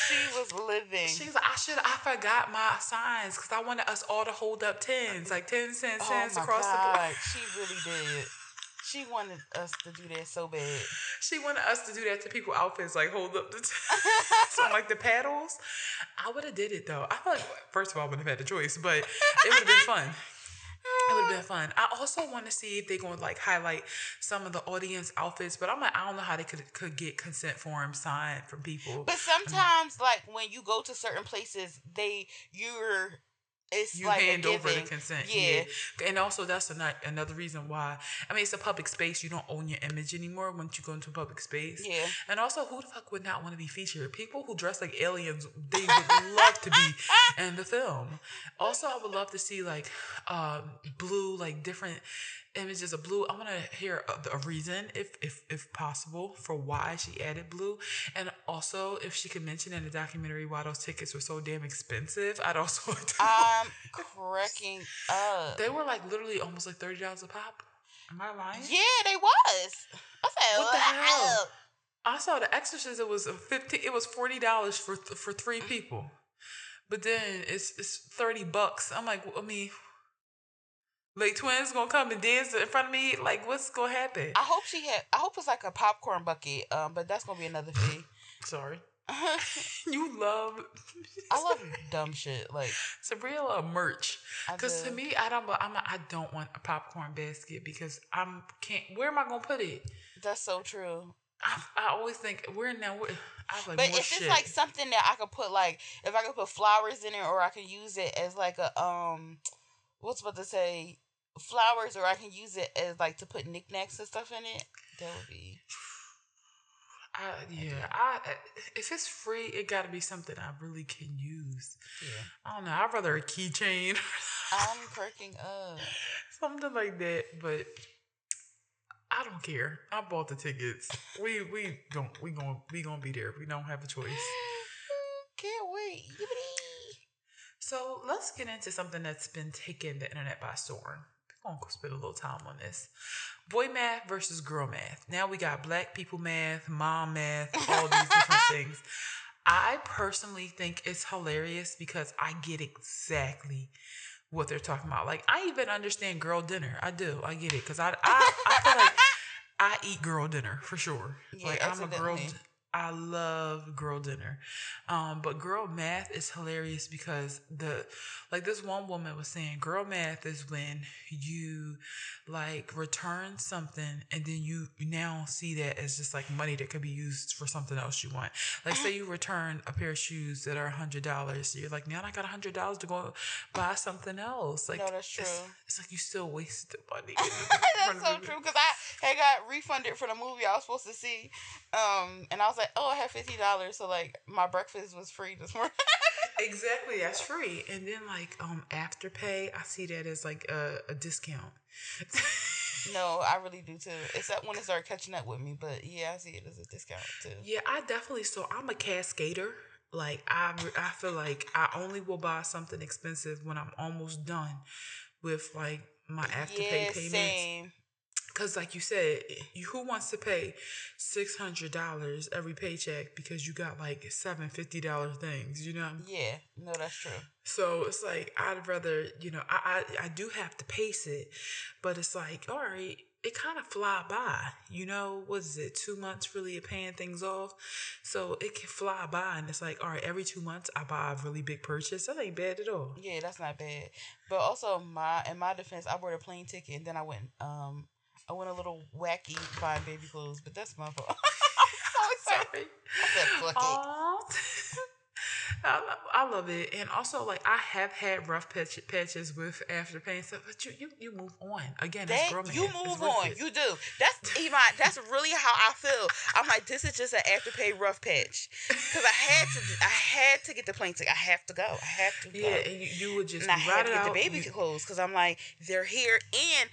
She was living. She was like, I should, I forgot my signs because I wanted us all to hold up tens, like 10 cents, oh cents my across the god, board. she really did. She wanted us to do that so bad. She wanted us to do that to people outfits, like hold up the, t- so like the paddles. I would have did it though. I like first of all, I wouldn't have had a choice, but it would have been fun. It would have been fun. I also want to see if they're going to like highlight some of the audience outfits, but I'm like, I don't know how they could could get consent forms signed from people. But sometimes, like when you go to certain places, they you're it's you like hand a over the consent. Yeah. Yeah. And also that's another another reason why I mean it's a public space. You don't own your image anymore once you go into a public space. Yeah. And also who the fuck would not want to be featured? People who dress like aliens, they would love to be in the film. Also I would love to see like um blue, like different images of blue. I want to hear a, a reason, if if if possible, for why she added blue, and also if she could mention in the documentary why those tickets were so damn expensive. I'd also. I'm cracking up. They were like literally almost like thirty dollars a pop. Am I lying? Yeah, they was. I said, What the hell? I saw the Exorcist. It was a fifty. It was forty dollars for for three people, but then it's it's thirty bucks. I'm like, I mean, like twins gonna come and dance in front of me. Like, what's gonna happen? I hope she had. I hope it's like a popcorn bucket. Um, but that's gonna be another fee. Sorry. you love. I love dumb shit. Like Sabria love merch. Because to me, I don't. I'm. A, I don't want a popcorn basket because I'm can't. Where am I gonna put it? that's so true. I, I always think where now. Where, I like But if shit. it's like something that I could put like if I could put flowers in it or I could use it as like a um what's about to say flowers or I can use it as like to put knickknacks and stuff in it, that would be I, yeah, I if it's free, it got to be something I really can use. yeah. I don't know. I'd rather a keychain, I'm cracking up. something like that. But I don't care. I bought the tickets. We we don't we going we gonna be there. We don't have a choice. Can't wait. Yippity. So let's get into something that's been taking the internet by storm. We're gonna spend a little time on this. Boy math versus girl math. Now we got black people math, mom math, all these different things. I personally think it's hilarious because I get exactly what they're talking about. Like I even understand girl dinner. I do. I get it because I, I I feel like I eat girl dinner for sure. Yeah, like I'm a girl. I love girl dinner. Um, but girl math is hilarious because the like this one woman was saying girl math is when you like return something and then you now see that as just like money that could be used for something else you want. Like say you return a pair of shoes that are a hundred dollars, you're like now I got a hundred dollars to go buy something else. Like No, that's It's, true. it's like you still wasted the money. That's so true because I had got refunded for the movie I was supposed to see, um, and I was like, "Oh, I have fifty dollars, so like my breakfast was free this morning." Exactly, that's free. And then like um afterpay, I see that as like a, a discount. no, I really do too. Except when it started catching up with me, but yeah, I see it as a discount too. yeah, I definitely so I'm a cascader. Like I I feel like I only will buy something expensive when I'm almost done with like my afterpay yeah, payments. same. Cause like you said, who wants to pay six hundred dollars every paycheck because you got like seven fifty dollar things, you know? Yeah, no, that's true. So it's like I'd rather, you know, I I, I do have to pace it, but it's like, all right, it kind of fly by. You know, what is it? Two months really of paying things off, so it can fly by, and it's like, all right, every two months I buy a really big purchase. That ain't bad at all. Yeah, that's not bad. But also, my in my defense, I bought a plane ticket and then I went um I went a little wacky buying baby clothes, but that's my fault. I'm so. Sorry. I said, fuck it. I, I love it, and also like I have had rough patch, patches with afterpay and stuff, but you you, you move on again. That's That, you move on. it. You do. That's Iman. That's really how I feel. I'm like, this is just an afterpay rough patch because I had to. I had to get the plane ticket. I have to go. I have to. Go. Yeah, and you, you would just and I had to get the baby you- clothes because I'm like, they're here. And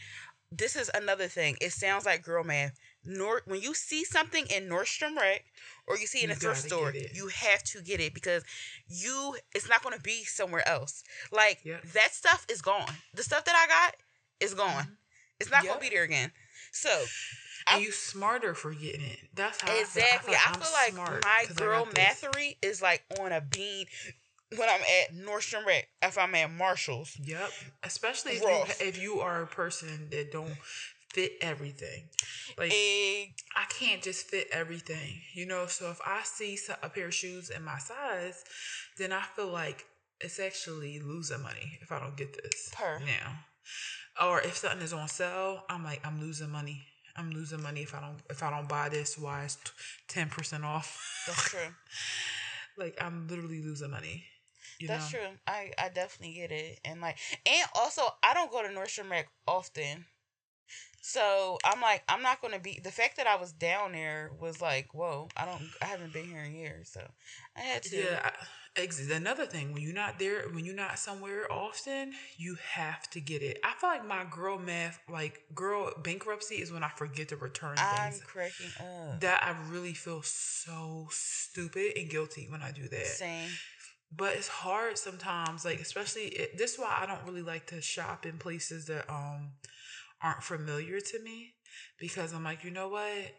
this is another thing. It sounds like girl math. Nor when you see something in Nordstrom Rack or you see it in You a thrift store, you have to get it because you it's not going to be somewhere else. Like Yep. that stuff is gone. The stuff that I got is gone. It's not going Mm-hmm. Yep. to be there again. So and you smarter for getting it. That's how exactly, I I feel. feel, I feel like my girl mathery is like on a bean when I'm at Nordstrom Rack. If I'm at Marshalls, Yep, especially if you, if you are a person that don't fit everything. Like. I can't just fit everything, you know. So if I see a pair of shoes in my size, then I feel like it's actually losing money if I don't get this Per. now. Or if something is on sale, I'm like I'm losing money. I'm losing money if I don't if I don't buy this. Why it's ten percent off? That's true. like I'm literally losing money. You That's know? true. I I definitely get it, and like, and also I don't go to Nordstrom Rack often, so I'm like, I'm not gonna be. The fact that I was down there was like, whoa, I don't, I haven't been here in years, so I had to. Yeah, I, another thing when you're not there, when you're not somewhere often, you have to get it. I feel like my girl math, like girl bankruptcy, is when I forget to return I'm things. cracking up. That I really feel so stupid and guilty when I do that. Same. But it's hard sometimes, like especially it, this. Is why I don't really like to shop in places that um aren't familiar to me because I'm like, you know what,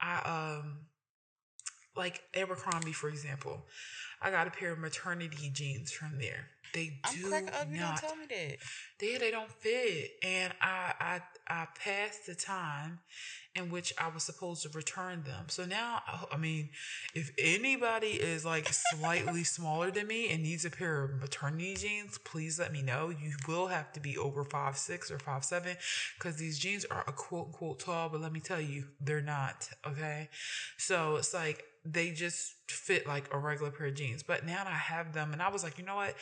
I um like Abercrombie for example. I got a pair of maternity jeans from there. They I'm do cracking up. You don't not. tell me that. They they don't fit, and I I I passed the time in which I was supposed to return them. So now, I- mean, if anybody is like slightly smaller than me and needs a pair of maternity jeans, please let me know. You will have to be over five six or five seven because these jeans are a quote unquote tall, but let me tell you, they're not. Okay, so it's like they just fit like a regular pair of jeans. But now I have them, and I was like, you know what?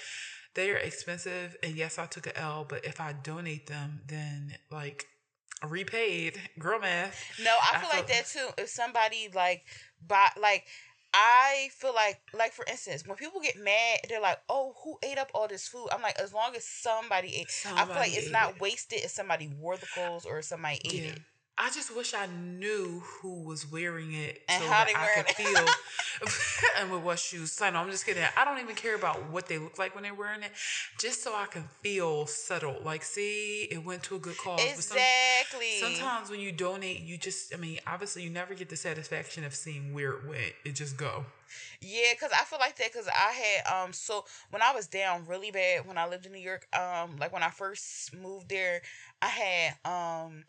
They're expensive, and yes, I took a L. But if I donate them, then like repaid, girl math. No, I I feel like feel- that too. If somebody like buy like I feel like like for instance, when people get mad, they're like, "Oh, who ate up all this food?" I'm like, as long as somebody ate, I feel like it's not it. wasted if somebody wore the clothes or somebody ate Yeah. it. I just wish I knew who was wearing it And so how that they I could it. feel and with what shoes. So no, I'm just kidding. I don't even care about what they look like when they're wearing it, just so I can feel settled. Like, see, it went to a good cause. But some- Exactly. sometimes when you donate, you just, I mean, obviously, you never get the satisfaction of seeing where it went. It just go. Yeah, cause I feel like that. Cause I had um, so when I was down really bad when I lived in New York, um, like when I first moved there, I had um,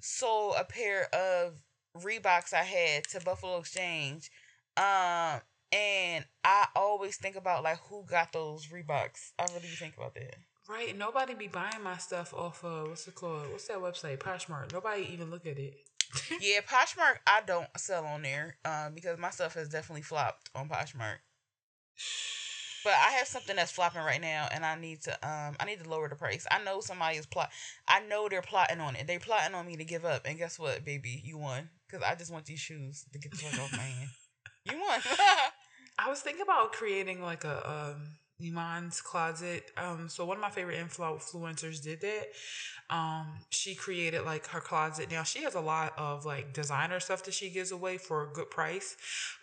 sold a pair of Reeboks I had to Buffalo Exchange, um, and I always think about like who got those Reeboks. I really think about that. Right? Nobody be buying my stuff off of, what's it called? What's that website? Poshmark. Nobody even look at it. yeah, Poshmark I don't sell on there, um, because my stuff has definitely flopped on Poshmark. But I have something that's flopping right now, and I need to um I need to lower the price. I know somebody is plot. I know they're plotting on it. They plotting on me to give up. And guess what, baby? You won because I just want these shoes to get the fuck off my hand. You won. I was thinking about creating like a um Iman's closet. Um, so one of my favorite influ- influencers did that. Um, she created like her closet. Now she has a lot of like designer stuff that she gives away for a good price.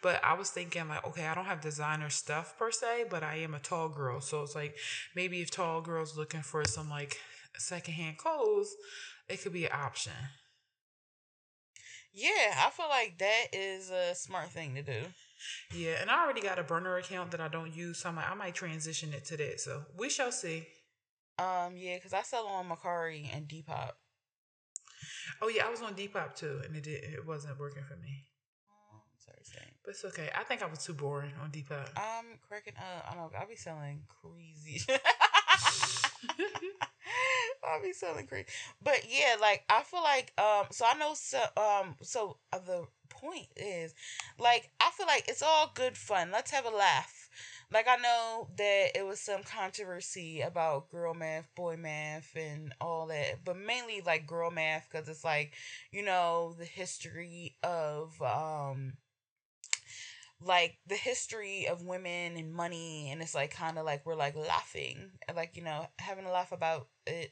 But I was thinking like, okay, I don't have designer stuff per se, but I am a tall girl. So it's like maybe if tall girls looking for some like secondhand clothes, it could be an option. yeah, I feel like that is a smart thing to do. Yeah, and I already got a burner account that I don't use, so I might, I might transition it to that. So we shall see. Um, yeah, because I sell on Mercari and Depop. Oh yeah, I was on Depop too, and it did, it wasn't working for me. Oh, sorry. But it's okay. I think I was too boring on Depop. I'm cracking up. I know. I'll be selling crazy. I'll be selling crazy. But yeah, like I feel like um. So I know. So um. So uh, the point is, like I feel like it's all good fun. Let's have a laugh. Like I know that it was some controversy about girl math, boy math, and all that, but mainly like girl math because it's like you know the history of um like the history of women and money and it's like kind of like we're like laughing like you know having a laugh about it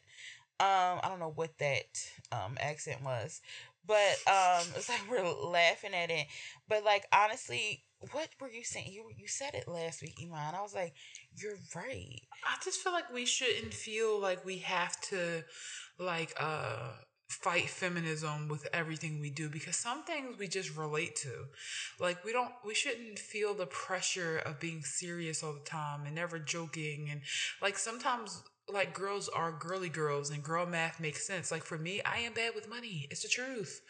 um i don't know what that um accent was but um it's like we're laughing at it but like honestly what were you saying you you said it last week iman i was like you're right I just feel like we shouldn't feel like we have to, like, uh, fight feminism with everything we do because some things we just relate to. Like, we don't, we shouldn't feel the pressure of being serious all the time and never joking. And like, sometimes, like, girls are girly girls and girl math makes sense. Like, for me, I am bad with money. It's the truth.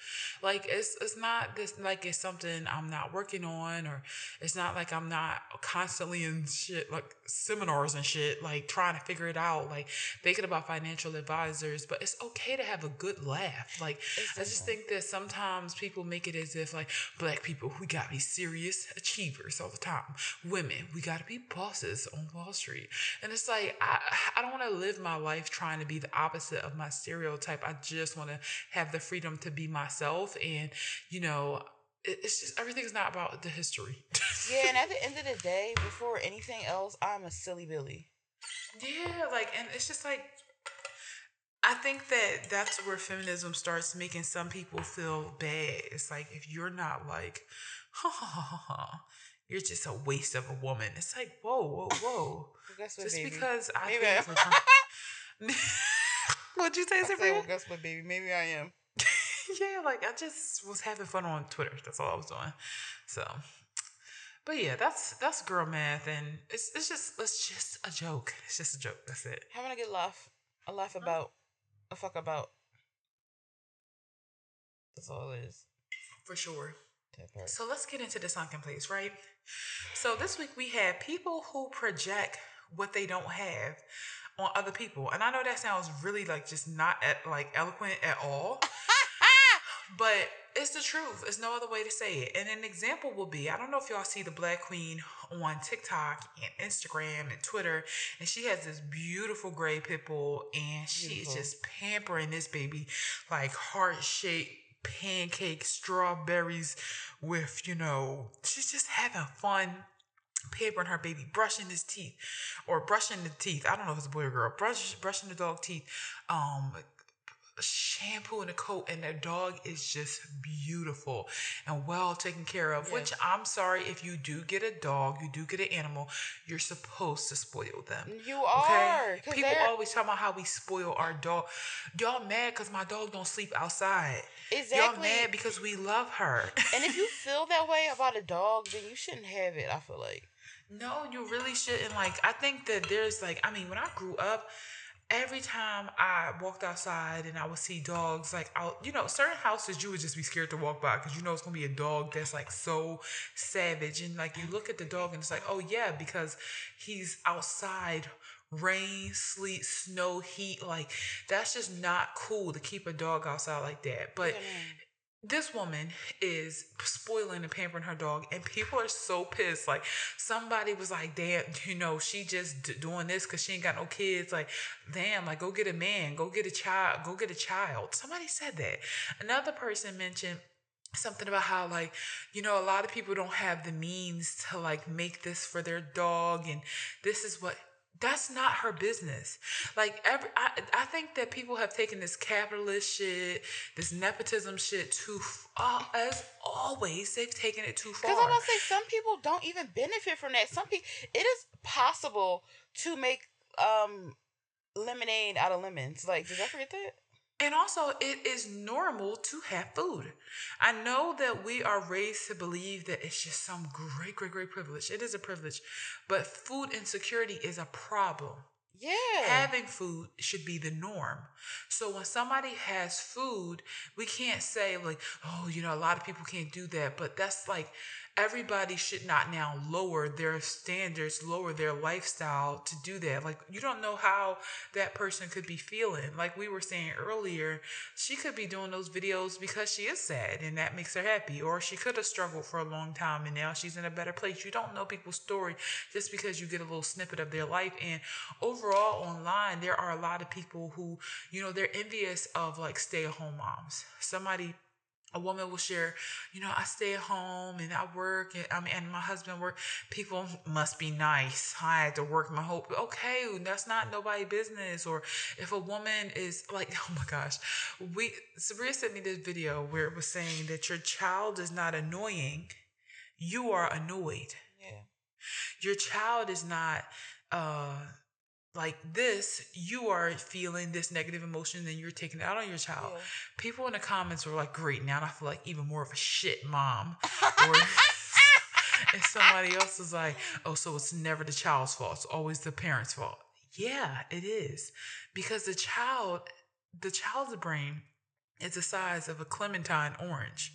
Like, it's, it's not this, like, it's something I'm not working on or it's not like I'm not constantly in shit, like, seminars and shit, like, trying to figure it out, like, thinking about financial advisors. But it's okay to have a good laugh. Like, I just think that sometimes people make it as if, like, black people, we gotta be serious achievers all the time. Women, we gotta be bosses on Wall Street. And it's like, I, I don't wanna live my life trying to be the opposite of my stereotype. I just wanna have the freedom to be myself. And, you know, it's just everything's not about the history. yeah and at the end of the day before anything else i'm a silly billy Yeah, like, and it's just like, I think that that's where feminism starts making some people feel bad. It's like if you're not like, ha ha ha, ha you're just a waste of a woman. It's like, whoa, whoa, whoa. Guess what, just baby? because I Maybe I- trying- What'd you say, I Sabria? well, guess what, baby? Maybe I am. yeah, like I just was having fun on Twitter. That's all I was doing. So, But yeah, that's that's girl math, and it's it's just it's just a joke. It's just a joke. That's it. Having a good laugh. A laugh about. A fuck about. That's all it is. For sure. So let's get into the sunken place, right? So this week we had people who project what they don't have on other people, and I know that sounds really like just not at, like eloquent at all, but it's the truth. There's no other way to say it. And an example will be I don't know if y'all see the Black Queen on TikTok and Instagram and Twitter, and she has this beautiful gray pit bull, and she's Beautiful. just pampering this baby like heart shaped pancake strawberries with, you know, she's just having fun pampering her baby, brushing his teeth or brushing the teeth. I don't know if it's a boy or girl. Brush, brushing the dog teeth, um, shampoo in the coat, and the dog is just beautiful and well taken care of. Which I'm sorry if you do get a dog, you do get an animal, you're supposed to spoil them. You are. 'cause People they're- always talk about how we spoil our dog. Y'all mad because my dog don't sleep outside. exactly Y'all mad because we love her. and if you feel that way about a dog, then you shouldn't have it. I feel like. No, you really shouldn't. Like, I think that there's like, I mean, when I grew up, every time I walked outside and I would see dogs, like out, you know, certain houses you would just be scared to walk by because you know it's gonna be a dog that's like so savage, and like you look at the dog and it's like, oh yeah, because he's outside. Rain, sleet, snow, heat, like that's just not cool to keep a dog outside like that. But this woman is spoiling and pampering her dog and people are so pissed. Like somebody was like damn you know she just d- doing this because she ain't got no kids. Like damn like go get a man go get a child go get a child. Somebody said that. Another person mentioned something about how like you know a lot of people don't have the means to like make this for their dog and this is what that's not her business. Like every, I, I think that people have taken this capitalist shit, this nepotism shit too. Uh, as always, they've taken it too far. Because I'm gonna say some people don't even benefit from that. Some people, it is possible to make um lemonade out of lemons. Like, did I forget that? And also, it is normal to have food. I know that we are raised to believe that it's just some great, great, great privilege. It is a privilege, but food insecurity is a problem. Yeah. Having food should be the norm. So when somebody has food, we can't say, like, oh, you know, a lot of people can't do that. But that's like, everybody should not now lower their standards, lower their lifestyle to do that. Like, you don't know how that person could be feeling. Like we were saying earlier, she could be doing those videos because she is sad and that makes her happy. Or she could have struggled for a long time and now she's in a better place. You don't know people's story just because you get a little snippet of their life. And overall, online, there are a lot of people who, you know, they're envious of like stay at home moms. Somebody a woman will share, you know, I stay at home and I work and I mean and my husband work. People must be nice. I had to work my whole okay, that's not nobody business. Or if a woman is like, oh my gosh, we Sabria sent me this video where it was saying that your child is not annoying, you are annoyed. yeah. Your child is not uh like this, you are feeling this negative emotion and you're taking it out on your child. Yeah. People in the comments were like, great, now I feel like even more of a shit mom. or and somebody else was like, oh, so it's never the child's fault. It's always the parent's fault. Yeah, it is. Because the child, the child's brain is the size of a clementine orange.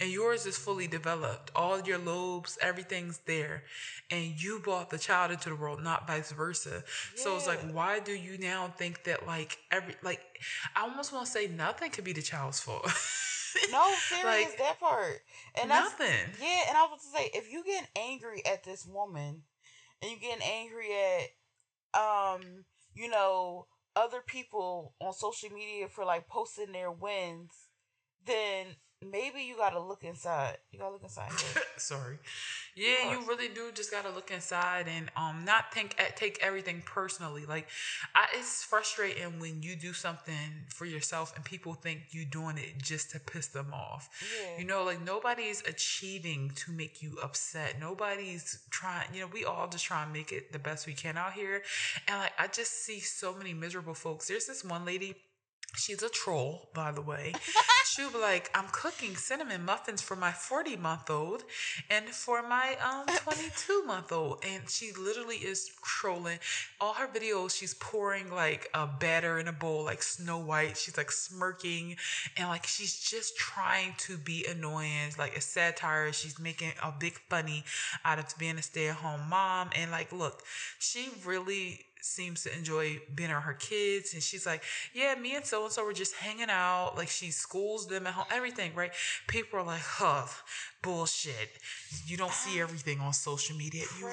And yours is fully developed. All your lobes, everything's there. And you brought the child into the world, not vice versa. So it's like, why do you now think that like every like I almost want to say nothing could be the child's fault. No, serious Like, that part. And that's nothing. yeah. And I was to say, if you getting angry at this woman, and you getting angry at, um, you know, other people on social media for like posting their wins, then maybe you gotta look inside. You gotta look inside. Sorry. Yeah, you really do just gotta look inside and um not think eh, take everything personally. Like, I, it's frustrating when you do something for yourself and people think you doing it just to piss them off. Yeah. You know, like nobody's achieving to make you upset. Nobody's trying. You know, we all just try and make it the best we can out here. And like, I just see so many miserable folks. There's this one lady She's a troll, by the way. She'll be like, I'm cooking cinnamon muffins for my 40 month old and for my um 22 month old. And she literally is trolling. All her videos, she's pouring like a batter in a bowl, like Snow White. She's like smirking and like she's just trying to be annoying. Like a satire. She's making a big funny out of being a stay at home mom. And like, look, she really seems to enjoy being around her kids. And she's like, yeah, me and so and so were just hanging out. Like she schools them at home, everything, right? People are like, huh, bullshit. You don't see everything on social media. You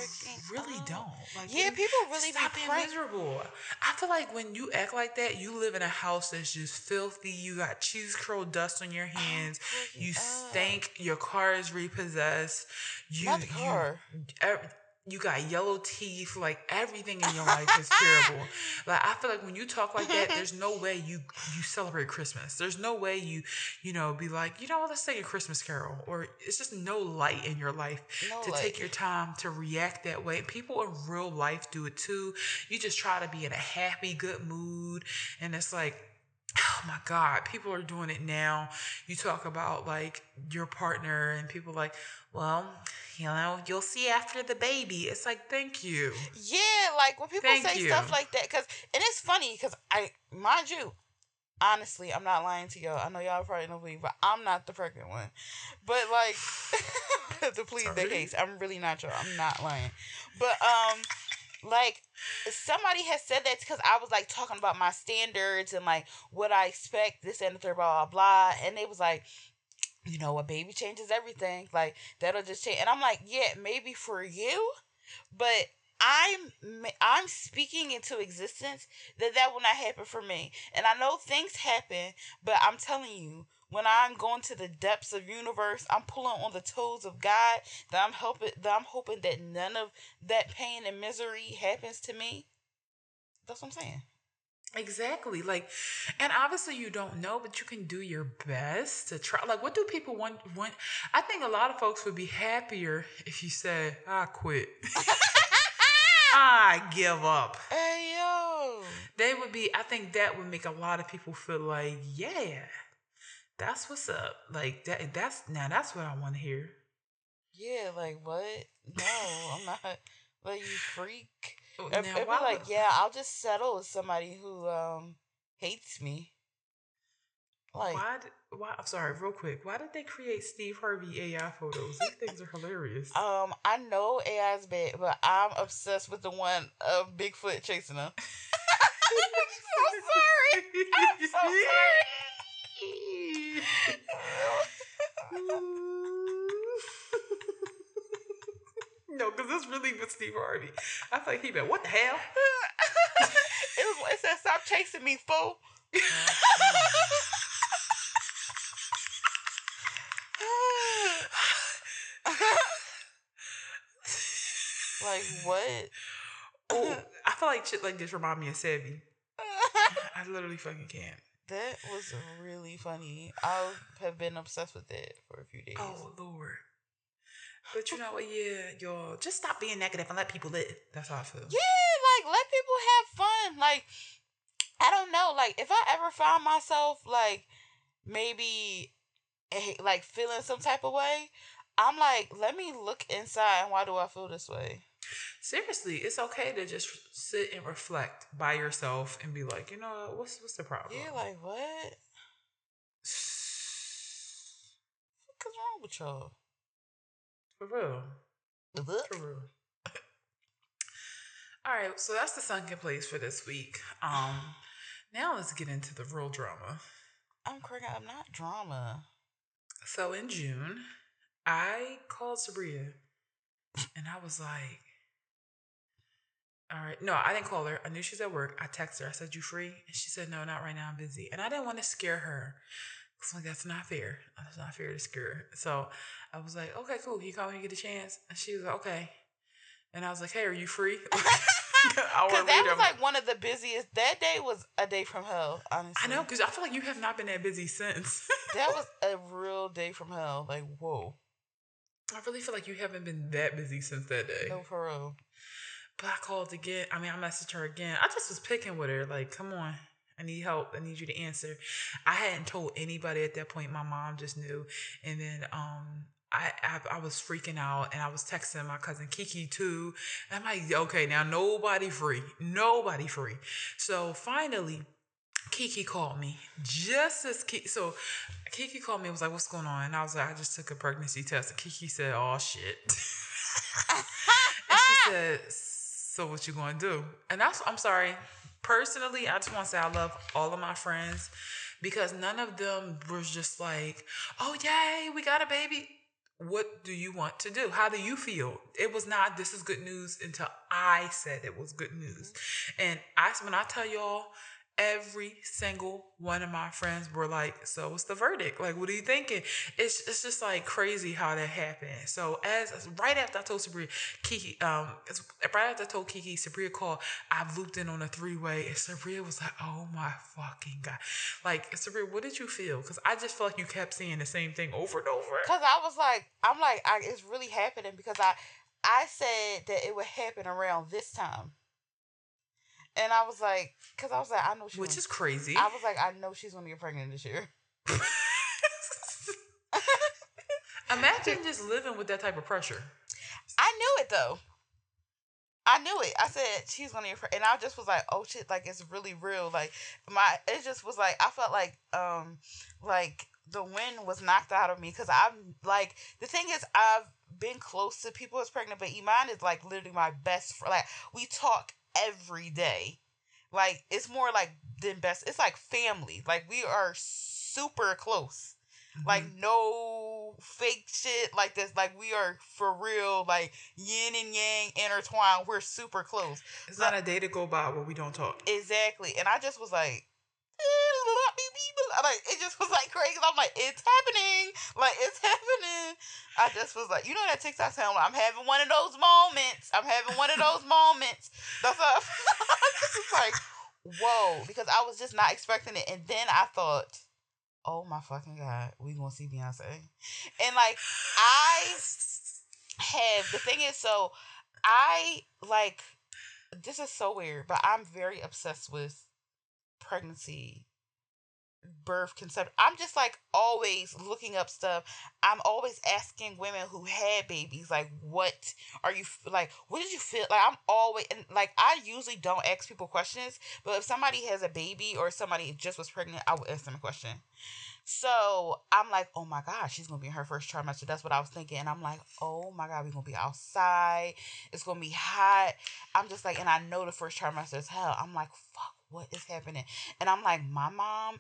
really don't. Like, Yeah, people really be stop being prank- miserable. I feel like when you act like that, you live in a house that's just filthy. You got cheese curl dust on your oh, hands. You up. stink. Your car is repossessed. You, Not the car. You, ev- you got yellow teeth. Like everything in your life is terrible. Like I feel like when you talk like that, there's no way you you celebrate Christmas. There's no way you you know be like you know let's sing a Christmas carol. Or it's just no light in your life No to light. take your time to react that way. People in real life do it too. You just try to be in a happy, good mood, and it's like. Oh my God, people are doing it now. You talk about like your partner, and people like, well, you know, you'll see after the baby. It's like, thank you. Yeah, like when people Thank say you. stuff like that, because and it's funny because I, mind you, honestly, I'm not lying to y'all. I know y'all probably don't believe, but I'm not the pregnant one. But like, to plead the case, I'm really not y'all. I'm not lying. But um, like somebody has said that because I was like talking about my standards and like what I expect, this and the third, blah blah blah, and they was like. You know, a baby changes everything. Like that'll just change. And I'm like, yeah, maybe for you, but I'm I'm speaking into existence that that will not happen for me. And I know things happen, but I'm telling you, when I'm going to the depths of universe, I'm pulling on the toes of God. That I'm helping. That I'm hoping that none of that pain and misery happens to me. That's what I'm saying. Exactly. Like, and obviously you don't know, but you can do your best to try. Like, what do people want? Want? I think a lot of folks would be happier if you said, "I quit." I give up. Hey yo. They would be. I think that would make a lot of people feel like, yeah, that's what's up. Like that. That's now. That's what I want to hear. Yeah, like what? No, I'm not. Like you freak. Oh, If, now, be like, yeah, I'll just settle with somebody who um hates me. Like, Why? Did, why? I'm sorry. Real quick. Why did they create Steve Harvey AI photos? These things are hilarious. um, I know AI's bad, but I'm obsessed with the one of Bigfoot chasing her. I'm so sorry. I'm so sorry. no, because this really was Steve Harvey. I feel like he been, what the hell? it was. It said, "Stop chasing me, fool." like what? Oh, I feel like shit like this remind me of Savvy. I literally fucking can't. That was really funny. I have been obsessed with it for a few days. Oh, Lord. But you know what? Yeah, y'all, just stop being negative and let people live. That's how I feel. Yeah, like let people have fun. Like I don't know, like if I ever found myself like maybe eh, like feeling some type of way, I'm like, let me look inside and why do I feel this way? Seriously, it's okay to just sit and reflect by yourself and be like, you know, what's what's the problem? Yeah, like what? What's wrong with y'all? For real. For real. All right, so that's the sunken place for this week. Um, now let's get into the real drama. I'm cracking. I'm not drama. So in June, I called Sabria, and I was like, "All right, no, I didn't call her. I knew she's at work. I texted her. I said, "You free?" And she said, "No, not right now. I'm busy." And I didn't want to scare her. Cause like that's not fair. That's not fair to scare her. So I was like, "Okay, cool. Can you call me and get a chance?" And she was like, "Okay." And I was like, "Hey, are you free?" Because that was like one of the busiest. That day was a day from hell. Honestly, I know, because I feel like you have not been that busy since. that was a real day from hell. Like whoa, I really feel like you haven't been that busy since that day. no for real. But I called again. I mean, I messaged her again. I just was picking with her. Like, come on. I need help. I need you to answer. I hadn't told anybody at that point. My mom just knew. And then um I, I, I was freaking out and I was texting my cousin Kiki too. And I'm like, okay, now nobody free. Nobody free. So finally, Kiki called me just as Kiki. So Kiki called me and was like, what's going on? And I was like, I just took a pregnancy test. And Kiki said, oh shit. and she said, so what you gonna do? And that's, I'm sorry. Personally, I just want to say I love all of my friends because none of them was just like, oh, yay, we got a baby what do you want to do? How do you feel? It was not this is good news until I said it was good news. And I when I tell y'all every single one of my friends were like, "So what's the verdict? Like, what are you thinking?" It's it's just like crazy how that happened. So as right after I told Sabria, Kiki, um, right after I told Kiki, Sabria called. I've looped in on a three way, and Sabria was like, "Oh my fucking god!" Like Sabria, what did you feel? Because I just felt like you kept saying the same thing over and over. Because I was like, I'm like, I, it's really happening because I I said that it would happen around this time. And I was like, because I was like, I know she. Which is crazy. I was like, I know she's gonna get pregnant this year. Imagine just living with that type of pressure. I knew it though. I knew it. I said she's gonna get pregnant, and I just was like, oh shit, like it's really real. Like my, it just was like I felt like, um, like the wind was knocked out of me because I'm like the thing is I've been close to people that's pregnant, but Iman is like literally my best friend. Like we talk every day. Like it's more like than best. It's like family. Like we are super close. Mm-hmm. Like no fake shit like this. Like we are for real. Like yin and yang intertwined. We're super close. It's not a day to go by where we don't talk. Exactly. And I just was like, like it just was like crazy. I'm like, it's happening. Like it's happening. I just was like, you know that TikTok sound. I'm having one of those moments. I'm having one of those moments. That's what I just like, whoa, because I was just not expecting it. And then I thought, oh my fucking god, we gonna see Beyonce. And like I have the thing is so I like this is so weird, but I'm very obsessed with pregnancy birth concept i'm just like always looking up stuff. I'm always asking women who had babies like what are you like what did you feel like i'm always and like i usually don't ask people questions but if somebody has a baby or somebody just was pregnant i would ask them a question. So i'm like oh my god she's gonna be in her first trimester. That's what i was thinking and i'm like oh my god we're gonna be outside. It's gonna be hot. I'm just like and i know the first trimester is hell. I'm like fuck what is happening? And i'm like my mom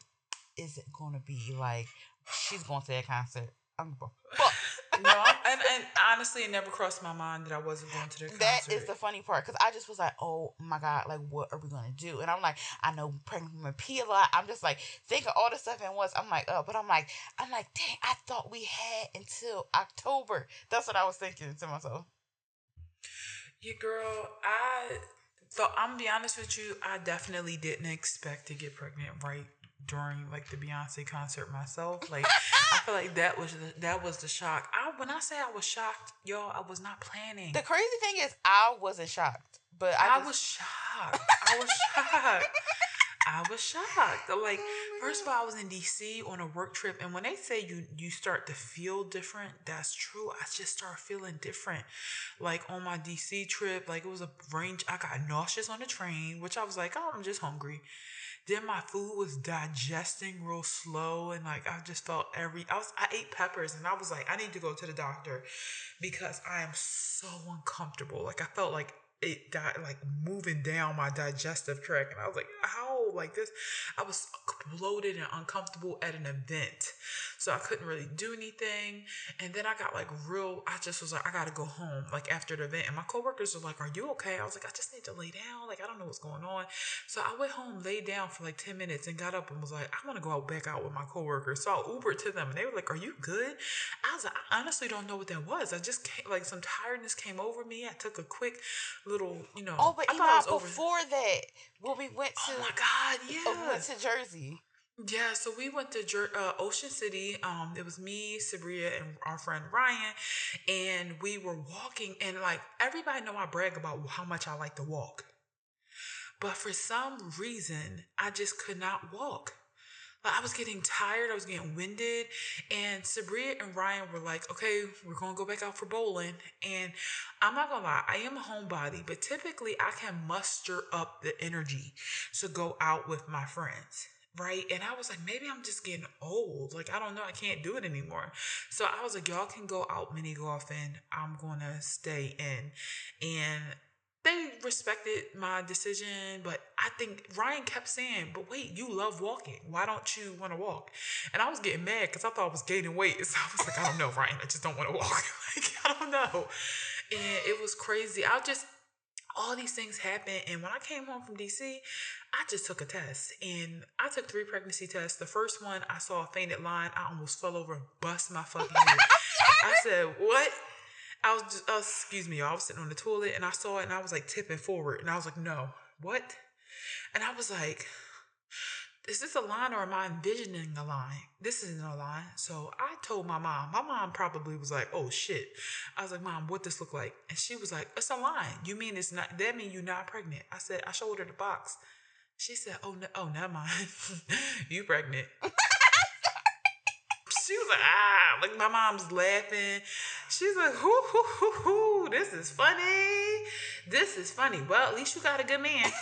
is it going to be like she's going to that concert? I'm but no, and, and honestly, it never crossed my mind that I wasn't going to the concert. That is the funny part because I just was like, oh my god, like what are we gonna do? And I'm like, I know pregnant women pee a lot. I'm just like thinking all the stuff and once. I'm like, oh, but I'm like, I'm like, dang, I thought we had until October. That's what I was thinking to myself. Yeah, girl, I thought I'm gonna be honest with you. I definitely didn't expect to get pregnant right during like the Beyonce concert myself. Like I feel like that was the, that was the shock. I when I say I was shocked, y'all, I was not planning. The crazy thing is, I wasn't shocked, but I, I just... was shocked. I was shocked. I was shocked. Like, first of all, I was in DC on a work trip, and when they say you you start to feel different, that's true. I just start feeling different. Like on my DC trip, like it was a range. I got nauseous on the train, which I was like, oh, I'm just hungry. Then my food was digesting real slow and like I just felt every I was I ate peppers and I was like I need to go to the doctor because I am so uncomfortable. Like I felt like it got like moving down my digestive tract and I was like how like this I was bloated and uncomfortable at an event. So I couldn't really do anything. And then I got like real I just was like I gotta go home like after the event. And my coworkers were like are you okay? I was like I just need to lay down. Like I don't know what's going on. So I went home laid down for like 10 minutes and got up and was like I want to go out back out with my coworkers. So I Ubered to them and they were like are you good? I was like I honestly don't know what that was. I just came, like some tiredness came over me. I took a quick little, you know. Oh, but I even before over... that, when we went to, oh my god, yeah, oh, we went to Jersey. Yeah, so we went to Jer- uh, Ocean City. Um, it was me, Sabria, and our friend Ryan, and we were walking. And like everybody know, I brag about how much I like to walk. But for some reason, I just could not walk. I was getting tired, I was getting winded, and Sabria and Ryan were like, "Okay, we're gonna go back out for bowling." And I'm not gonna lie, I am a homebody, but typically I can muster up the energy to go out with my friends right? And I was like, maybe I'm just getting old. Like, I don't know, I can't do it anymore. So I was like, y'all can go out mini golfing. I'm gonna stay in. And they respected my decision, but I think Ryan kept saying, "But wait, you love walking. Why don't you want to walk?" And I was getting mad because I thought I was gaining weight. So I was like, "I don't know, Ryan. I just don't want to walk. like I don't know." And it was crazy. I just all these things happened, and when I came home from DC, I just took a test, and I took three pregnancy tests. The first one, I saw a fainted line. I almost fell over and bust my fucking head. I said, "What?" I was just, uh, excuse me, I was sitting on the toilet and I saw it and I was like tipping forward and I was like, no, what? And I was like, is this a line or am I envisioning a line? This isn't a line. So I told my mom. My mom probably was like, oh shit. I was like, mom, what this look like? And she was like, it's a line. You mean it's not, that mean you're not pregnant. I said, I showed her the box. She said, oh, no, oh, never mind. you pregnant she was like, ah, like my mom's laughing. She's like, hoo, hoo, hoo, hoo, this is funny. This is funny. Well, at least you got a good man.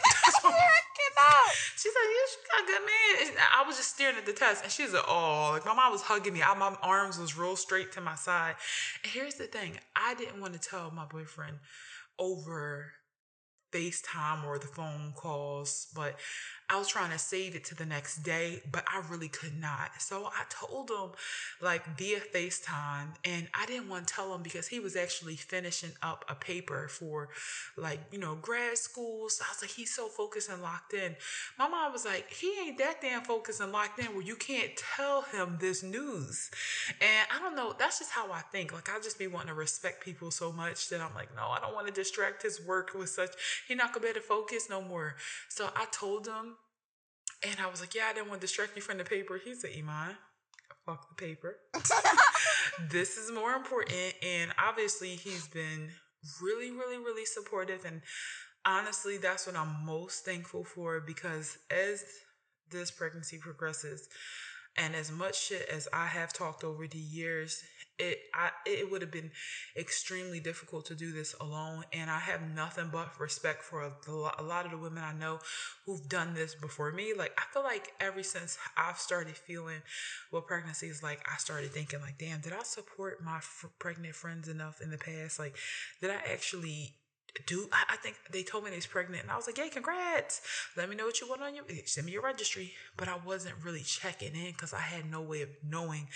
She said, yes, you got a good man. And I was just staring at the test and she's like, oh, like my mom was hugging me. I, my arms was real straight to my side. And here's the thing. I didn't want to tell my boyfriend over FaceTime or the phone calls, but I was trying to save it to the next day, but I really could not. So I told him like via FaceTime and I didn't want to tell him because he was actually finishing up a paper for like, you know, grad school. So I was like, he's so focused and locked in. My mom was like, he ain't that damn focused and locked in where you can't tell him this news. And I don't know, that's just how I think. Like I just be wanting to respect people so much that I'm like, no, I don't want to distract his work with such he not gonna be able to focus no more. So I told him and I was like, yeah, I didn't want to distract you from the paper. He said, Iman, fuck the paper. this is more important. And obviously, he's been really, really, really supportive. And honestly, that's what I'm most thankful for because as this pregnancy progresses, and as much shit as I have talked over the years, it I it would have been extremely difficult to do this alone. And I have nothing but respect for a, a lot of the women I know who've done this before me. Like I feel like ever since I've started feeling what pregnancy is like, I started thinking like, damn, did I support my f- pregnant friends enough in the past? Like, did I actually do I, I think they told me they was pregnant and I was like, Yay, congrats. Let me know what you want on your eh, send me your registry. But I wasn't really checking in because I had no way of knowing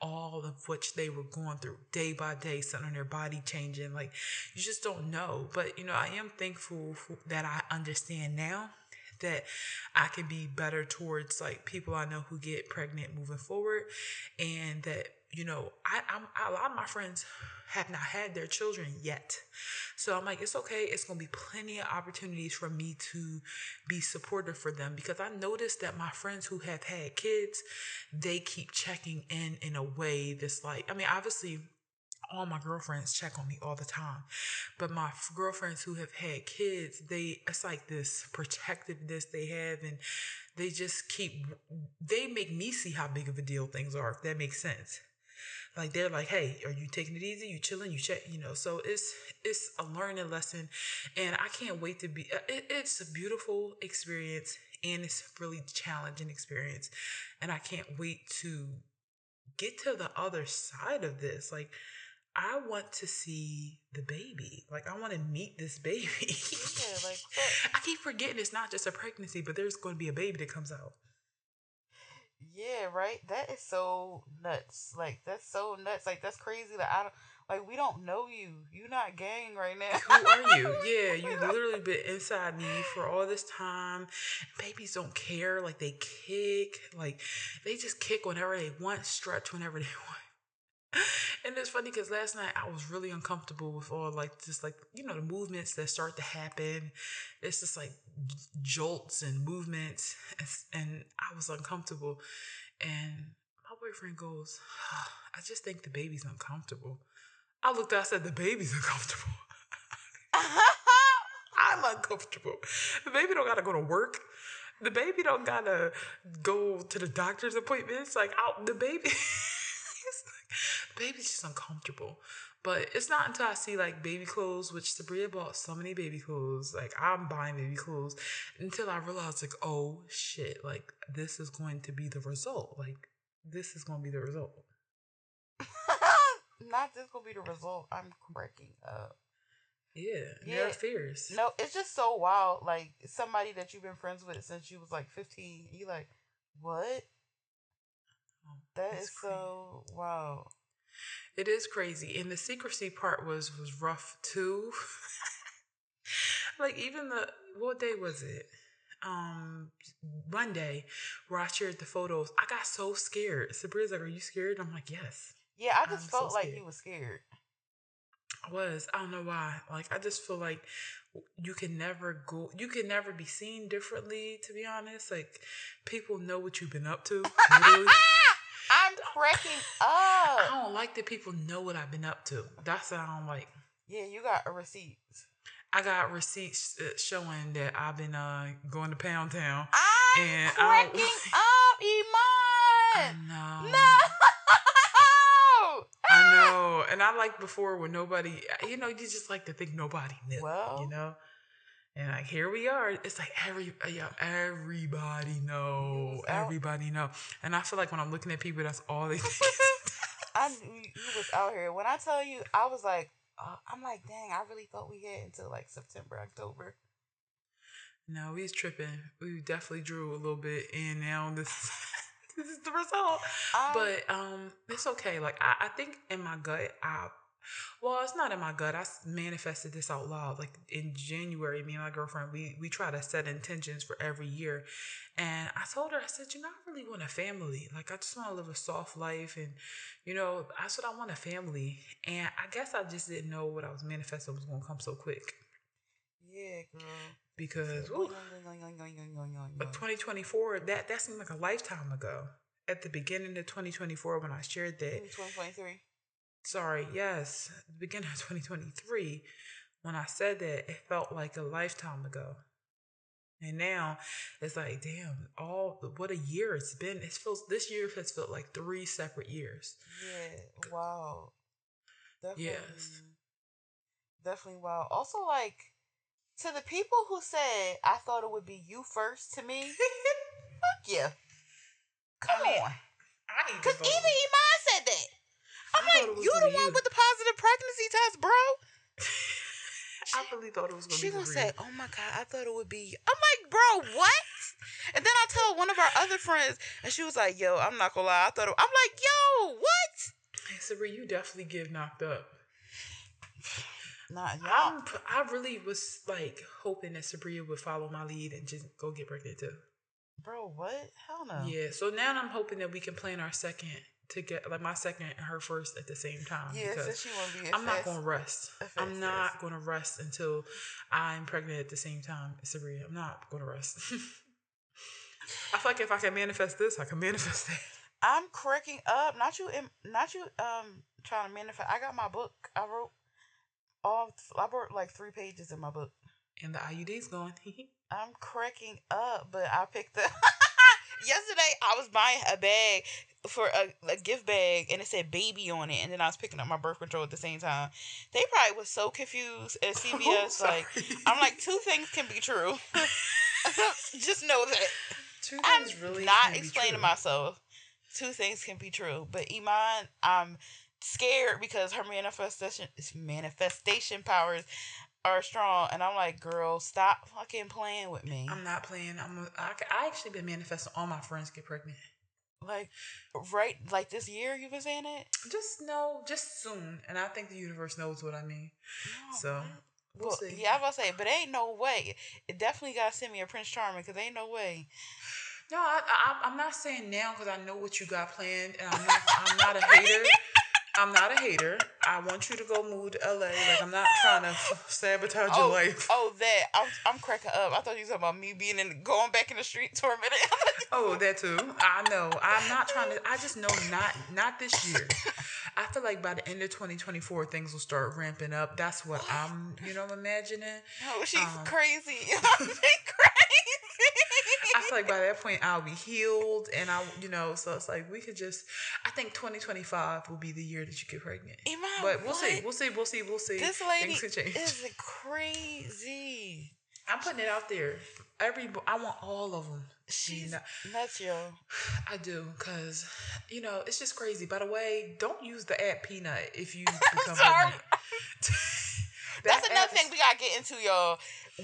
all of which they were going through day by day, something on their body changing. Like you just don't know. But you know, I am thankful that I understand now that I can be better towards like people I know who get pregnant moving forward and that you know I, I'm a lot of my friends have not had their children yet. So I'm like, it's okay. It's going to be plenty of opportunities for me to be supportive for them because I noticed that my friends who have had kids, they keep checking in in a way that's like, I mean, obviously, all my girlfriends check on me all the time but my girlfriends who have had kids they it's like this protectiveness they have and they just keep they make me see how big of a deal things are if that makes sense like they're like, hey, are you taking it easy? You chilling? You check, you know. So it's it's a learning lesson, and I can't wait to be. Uh, it, it's a beautiful experience, and it's really challenging experience, and I can't wait to get to the other side of this. Like I want to see the baby. Like I want to meet this baby. yeah, like I keep forgetting it's not just a pregnancy, but there's going to be a baby that comes out. Yeah, right. That is so nuts. Like that's so nuts. Like that's crazy. That I don't like. We don't know you. You're not gang right now. Who are you? Yeah, you literally been inside me for all this time. Babies don't care. Like they kick. Like they just kick whenever they want. Stretch whenever they want and it's funny because last night I was really uncomfortable with all like just like you know the movements that start to happen. It's just like jolts and movements, and, I was uncomfortable. And my boyfriend goes, "I just think the baby's uncomfortable." I looked. At, I said, "The baby's uncomfortable." I'm uncomfortable. The baby don't gotta go to work. The baby don't gotta go to the doctor's appointments. Like out the baby baby's just uncomfortable. But it's not until I see like baby clothes, which Sabria bought so many baby clothes. Like I'm buying baby clothes until I realize like, oh shit, like this is going to be the result. Like this is gonna be the result. Not this gonna be the result. I'm cracking up. Yeah, Yeah. fears. No, it's just so wild. Like somebody that you've been friends with since you was like 15. You like, what? That it's is so wow. It is crazy, and the secrecy part was was rough too. like even the what day was it? Um, Monday, where I shared the photos. I got so scared. Sabria's like, "Are you scared?" I'm like, "Yes." Yeah, I just I'm so felt like scared. he was scared. I was. I don't know why. Like I just feel like you can never go. You can never be seen differently. To be honest, like people know what you've been up to. I'm cracking up. I don't like that people know what I've been up to. That's what I don't like. Yeah, you got receipts. I got receipts uh, showing that I've been uh going to Pound Town. I'm And I- cracking up, I Iman. know. No. I know. And I like before when nobody, you know, you just like to think nobody knew. Well. you know. And like here we are. It's like every yeah, everybody know, everybody know. And I feel like when I'm looking at people, that's all they think. I you was out here. When I tell you, I was like, uh, I'm like, dang, I really thought we had until like September, October. no, we was tripping. We definitely drew a little bit, and now this this is the result. Um, but um it's okay like I, I think in my gut i well it's not in my gut. I manifested this out loud like in january me and my girlfriend we we try to set intentions for every year. And i told her i said you know i really want a family. Like i just want to live a soft life and you know I said i want a family. And i guess i just didn't know what i was manifesting was going to come so quick. Yeah, girl. because ooh, yoing, yoing, yoing, yoing, yoing, yoing, But 2024 that that seemed like a lifetime ago. At the beginning of 2024 when i shared that. 2023. Sorry, yes, the beginning of 2023, when I said that, it felt like a lifetime ago. And now it's like, damn, all what a year it's been. It feels this year has felt like three separate years. Yeah, wow. Definitely. Yes. Definitely wow. Also, like, to the people who said I thought it would be you first to me, fuck yeah. Come I mean, on. I need Because even Iman said that. I'm I like, you the gonna one you. with the positive pregnancy test, bro. I really thought it was gonna She be gonna say, "Oh my god, I thought it would be." I'm like, "Bro, what?" And then I tell one of our other friends, and she was like, "Yo, I'm not gonna lie, I thought." It, I'm like, "Yo, what?" Hey, Sabria, you definitely get knocked up. Nah, y'all. I really was like hoping that Sabria would follow my lead and just go get pregnant too. Bro, what? Hell no. Yeah, so now I'm hoping that we can plan our second to get like my second and her first at the same time. Yeah, because since she want to be. I'm not going to rest. I'm not going to rest until I'm pregnant at the same time as Sabria. I'm not going to rest. I feel like if I can manifest this, I can manifest that. I'm cracking up. Not you. Not you. Um, trying to manifest. I got my book. I wrote all. I wrote like three pages in my book. And the IUD's going. I'm cracking up, but I picked up. Yesterday, I was buying a bag for a, a gift bag, and it said "baby" on it, and then I was picking up my birth control at the same time. They probably was so confused at CVS. like, I'm like, two things can be true. Just know that Two I'm things really not explaining myself. Two things can be true, but Iman, I'm scared because her manifestation is manifestation powers are strong, and I'm like, girl, stop fucking playing with me. I'm not playing. I'm. I actually been manifesting all my friends get pregnant. Like, right, like this year you've been saying it. Just no, just soon, and I think the universe knows what I mean. No, So, man. we'll Well, see. yeah, I was gonna say, but ain't no way. It definitely gotta send me a Prince Charming, cause ain't no way. No, I, I, I'm not saying now because I know what you got planned, and I'm not. I'm not a hater. I'm not a hater. I want you to go move to LA. Like I'm not trying to sabotage oh, your life. Oh, that I'm, I'm cracking up. I thought you were talking about me being in going back in the streets for a minute. oh, that too. I know. I'm not trying to. I just know not not this year. I feel like by the end of 2024, things will start ramping up. That's what I'm, you know, I'm imagining. Oh, she's um, crazy. she's crazy. I feel like by that point I'll be healed, and I, you know, so it's like we could just. I think 2025 will be the year that you get pregnant. but we'll what? see, we'll see, we'll see, we'll see. This lady is crazy. I'm putting it out there. Every I want all of them. She's nuts, yo. I do, cause you know it's just crazy. By the way, don't use the app Peanut if you become Sorry. That's another thing we gotta get into, y'all.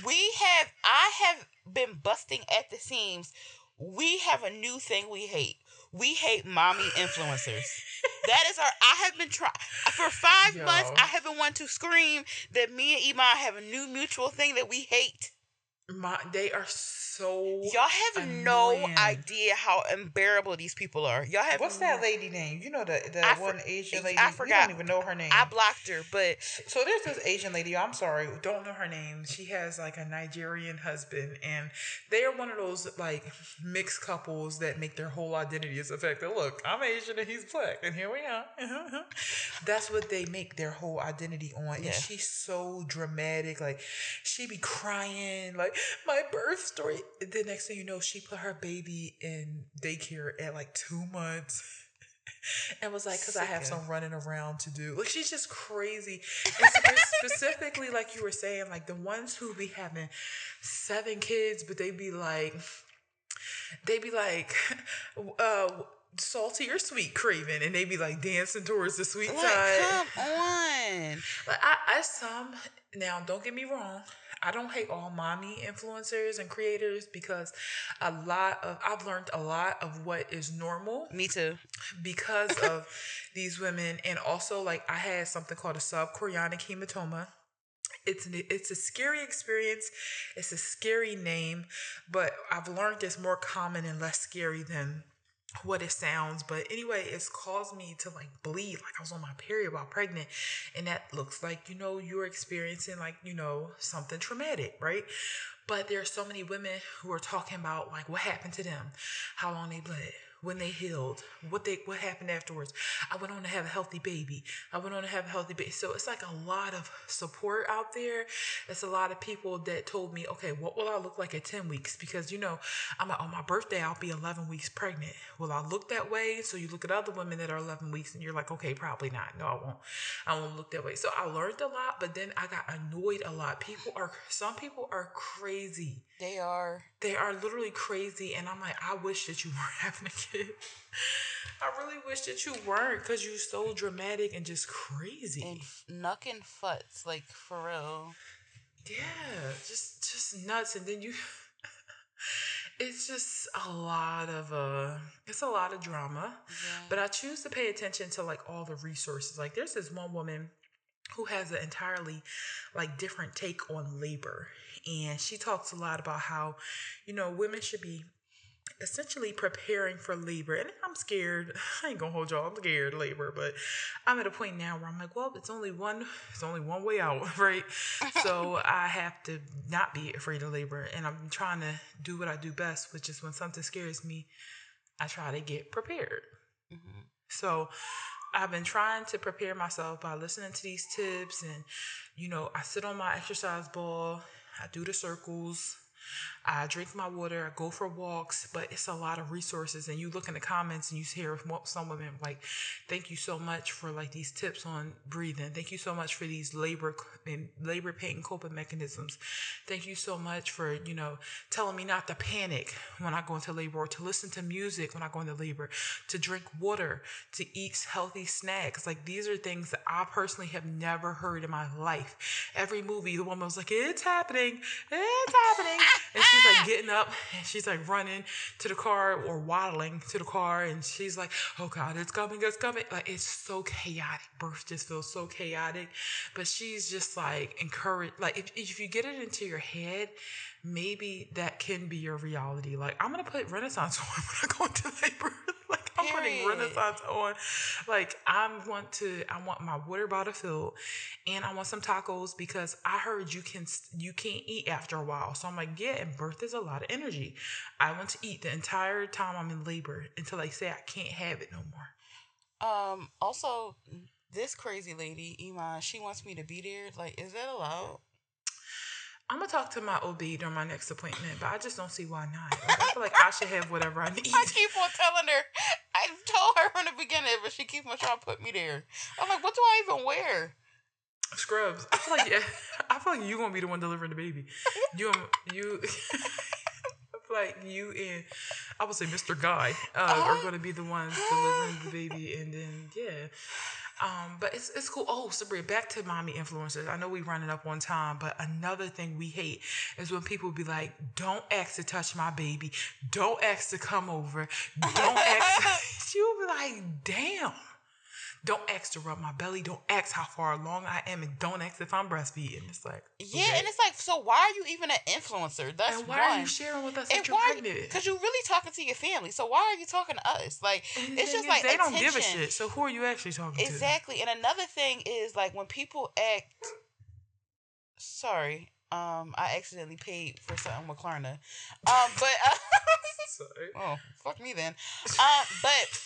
We have I have been busting at the seams. We have a new thing we hate. We hate mommy influencers. that is our. I have been trying for five Yo. months. I have been wanting to scream that me and Iman have a new mutual thing that we hate. My, they are so y'all have annoying. no idea how unbearable these people are. Y'all have what's that lady name? You know the the I one for, Asian lady. I forgot. You don't even know her name. I blocked her, but so there's this Asian lady. I'm sorry, don't know her name. She has like a Nigerian husband, and they are one of those like mixed couples that make their whole identity as affected. Look, I'm Asian and he's black, and here we are. That's what they make their whole identity on, yeah. and she's so dramatic. Like she be crying, like my birth story the next thing you know, she put her baby in daycare at like two months. and was like, because I have some running around to do. Like, she's just crazy. And specifically, like you were saying, like the ones who be having seven kids, but they be like, they be like, uh, salty or sweet craving, and they be like dancing towards the sweet like, side. Come on. Like I, I some now. Don't get me wrong. I don't hate all mommy influencers and creators because a lot of I've learned a lot of what is normal. Me too. Because of these women and also like I had something called a subchorionic hematoma. It's an, it's a scary experience. It's a scary name, but I've learned it's more common and less scary than what it sounds but anyway it's caused me to like bleed like i was on my period while pregnant and that looks like you know you're experiencing like you know something traumatic right? But there are so many women who are talking about like what happened to them how long they bled when they healed, what they what happened afterwards. I went on to have a healthy baby. I went on to have a healthy baby. So it's like a lot of support out there. It's a lot of people that told me, okay, what will I look like at 10 weeks? Because you know, I'm like, on my birthday, I'll be 11 weeks pregnant. Will I look that way? So you look at other women that are 11 weeks and you're like, okay, probably not. No, I won't. I won't look that way. So I learned a lot, but then I got annoyed a lot. People are, some people are crazy. They are. They are literally crazy. And I'm like, I wish that you weren't having a kid. I really wish that you weren't because you're so dramatic and just crazy. And knucking futs, like for real. Yeah, just just nuts. And then you it's just a lot of uh it's a lot of drama. Yeah. But I choose to pay attention to like all the resources. Like there's this one woman who has an entirely like different take on labor and she talks a lot about how you know women should be essentially preparing for labor. And I'm scared. I ain't gonna hold y'all. I'm scared labor, but I'm at a point now where I'm like, well, it's only one. It's only one way out, right? so I have to not be afraid of labor, and I'm trying to do what I do best, which is when something scares me, I try to get prepared. Mm-hmm. So I've been trying to prepare myself by listening to these tips, and you know, I sit on my exercise ball. I do the circles. I drink my water, I go for walks, but it's a lot of resources. And you look in the comments and you hear some women like, "Thank you so much for like these tips on breathing. Thank you so much for these labor and labor pain coping mechanisms. Thank you so much for you know telling me not to panic when I go into labor, or to listen to music when I go into labor, to drink water, to eat healthy snacks. Like these are things that I personally have never heard in my life. Every movie, the woman was like, "It's happening, it's happening," and she she's like getting up and she's like running to the car or waddling to the car and she's like, oh God, it's coming, it's coming. Like it's so chaotic. Birth just feels so chaotic. But she's just like encouraged. Like if, if you get it into your head, maybe that can be your reality. Like I'm gonna put Renaissance on when I go into labor. like I'm putting Renaissance on. Like I want to, I want my water bottle filled, and I want some tacos because I heard you can you can't eat after a while. So I'm like, yeah, and birth is a lot of energy. I want to eat the entire time I'm in labor until they say I can't have it no more. Um. Also, this crazy lady, Iman, she wants me to be there. Like, is that allowed? I'm gonna talk to my OB during my next appointment, but I just don't see why not. Like, I feel like I should have whatever I need. I keep on telling her. I told her from the beginning, but she keeps on trying to put me there. I'm like, what do I even wear? Scrubs. I feel like yeah, I feel like you gonna be the one delivering the baby. You you. Like you and I would say Mr. Guy uh, Uh-huh. are gonna be the ones delivering the baby, and then yeah. Um, but it's it's cool. Oh, Sabria, back to mommy influencers. I know we running up on time, but another thing we hate is when people be like, "Don't ask to touch my baby. Don't ask to come over. Don't ask." you be like, "Damn." Don't ask to rub my belly. Don't ask how far along I am, and don't ask if I'm breastfeeding. It's like, Yeah, okay. and it's like, so why are you even an influencer? That's and why one. are you sharing with us and that you're why? pregnant? Because you're really talking to your family. So why are you talking to us? Like, And it's just like they don't give a shit. So who are you actually talking to? Exactly. And another thing is like when people act. Sorry, um, I accidentally paid for something with Klarna. Um, but uh, Sorry. oh, fuck me then. Um, but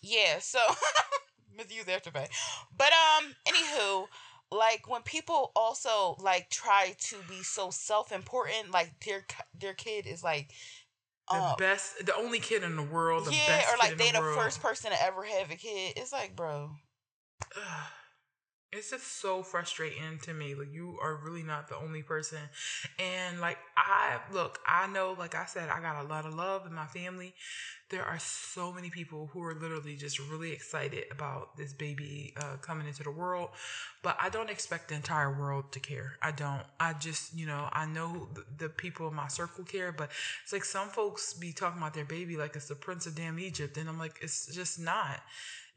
yeah, so misuse afterpay. But um, anywho, like when people also like try to be so self-important, like their their kid is like. The best, the only kid in the world. The yeah, or like they the, the first person to ever have a kid. It's like, bro, Ugh. It's just so frustrating to me. Like you are really not the only person. And like I look, I know, like I said, I got a lot of love in my family. There are so many people who are literally just really excited about this baby uh, coming into the world. But I don't expect the entire world to care. I don't. I just, you know, I know the, the people in my circle care, but it's like some folks be talking about their baby like it's the Prince of damn Egypt. And I'm like, it's just not.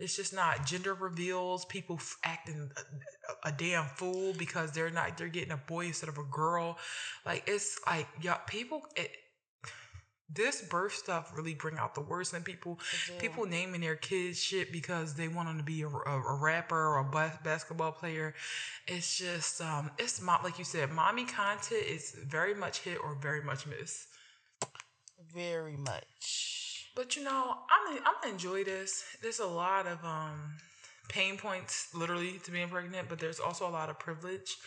It's just not gender reveals. People f- acting a, a, damn fool because they're not. They're getting a boy instead of a girl. Like it's like yeah, people. It, this birth stuff really bring out the worst in people. People naming their kids shit because they want them to be a, a, a rapper or a bas- basketball player. It's just um, it's mo- like you said, mommy content is very much hit or very much miss. very much. But you know, I'm I'm gonna enjoy this. There's a lot of um pain points literally to being pregnant, but there's also a lot of privilege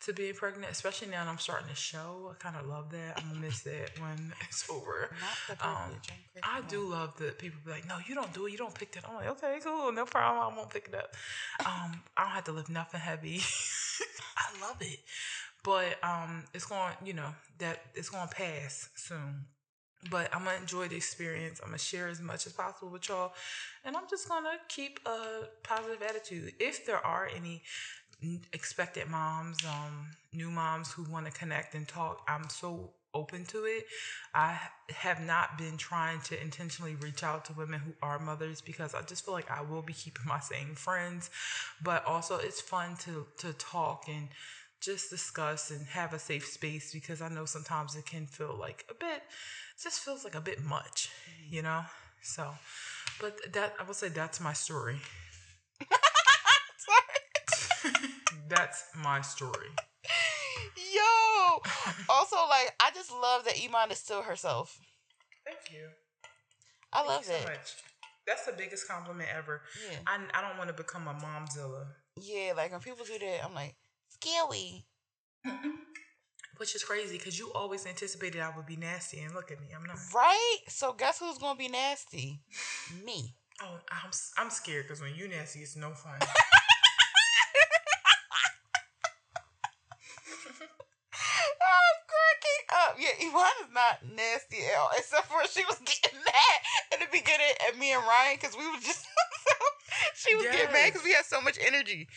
to being pregnant, especially now that I'm starting to show. I kind of love that. I'm gonna miss that when it's over. Not the Um, I do love that people be like, no, you don't do it. You don't pick that. I'm like, okay, cool, no problem. I won't pick it up. Um, I don't have to lift nothing heavy. I love it, but um, it's going, you know, that it's going to pass soon. But I'm gonna enjoy the experience. I'm gonna share as much as possible with y'all, and I'm just gonna keep a positive attitude. If there are any expected moms, um, new moms who want to connect and talk, I'm so open to it. I have not been trying to intentionally reach out to women who are mothers because I just feel like I will be keeping my same friends, but also it's fun to to talk and just discuss and have a safe space because I know sometimes it can feel like a bit it just feels like a bit much, you know? So but that I will say that's my story. That's my story. Yo. also, like, I just love that Iman is still herself. Thank you. I Thank love you so that. much. That's the biggest compliment ever. Yeah. I, I don't want to become a momzilla, Yeah, like when people do that, I'm like, scary. which is crazy because you always anticipated I would be nasty, and look at me, I'm not. Right? So guess who's gonna be nasty? Me. Oh, I'm I'm scared because when you nasty, it's no fun. I'm cracking up. Yeah, Iman is not nasty at all, except for she was getting mad in the beginning at me and Ryan because we was just she was getting mad because we had so much energy.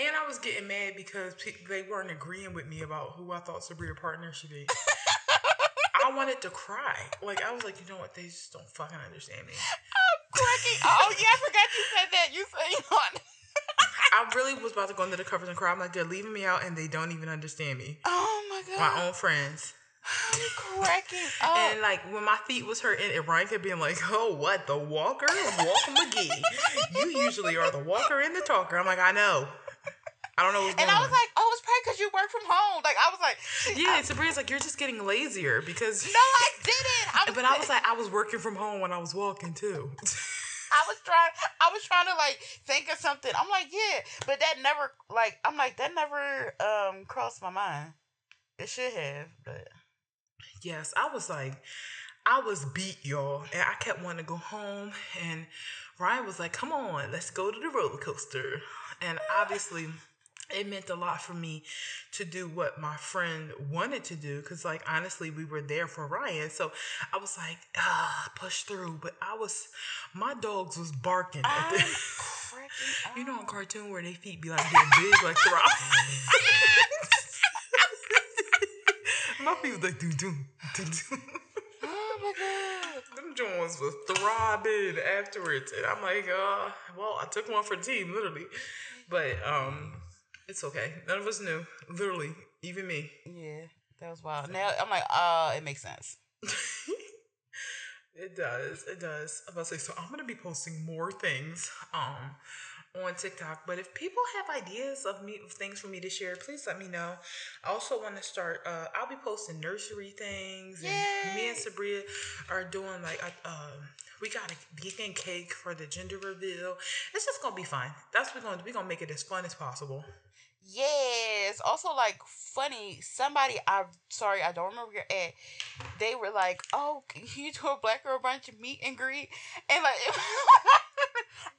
And I was getting mad because they weren't agreeing with me about who I thought Sabria partner should be. I wanted to cry. Like I was like, you know what? They just don't fucking understand me. Cracking. Oh yeah, I forgot you said that. You said Iman. I really was about to go under the covers and cry. I'm like, they're leaving me out, and they don't even understand me. Oh my god. My own friends. I'm cracking up. And like when my feet was hurting, and Ryan kept being like, "Oh, what the walker, Walker McGee? You usually are the walker and the talker." I'm like, I know. I don't know and going I was like, oh, it's probably because you work from home. Like I was like, yeah, and Sabria's like, you're just getting lazier because. no, I didn't. I was, But I was like, I was working from home when I was walking too. I was trying. I was trying to like think of something. I'm like, yeah, but that never like. I'm like that never um crossed my mind. It should have, but yes, I was like, I was beat, y'all, and I kept wanting to go home. And Ryan was like, "Come on, let's go to the roller coaster." And obviously, it meant a lot for me to do what my friend wanted to do because, like, honestly, we were there for Ryan. So I was like, "Ah, push through." But I was, my dogs was barking. At the, you know, up. cartoon where they feet be like getting big, like throb. my feet was like doo doo doom doom. Oh my god. Them joints was throbbing afterwards, and I'm like, uh, well, I took one for team, literally, but um, it's okay. None of us knew, literally, even me. Yeah, that was wild. Now I'm like, uh, it makes sense. It does, it does. I'm about to say, so I'm gonna be posting more things um on TikTok. But if people have ideas of me of things for me to share, please let me know. I also want to start. Uh, I'll be posting nursery things, and me and Yay. Sabria are doing like a, um. We got a vegan cake for the gender reveal. It's just gonna be fun. That's what we're gonna do. We're gonna make it as fun as possible. Yes. Also, like funny. Somebody, I'm sorry, I don't remember your ad. They were like, "Oh, can you do a black girl brunch meet and greet?" And like,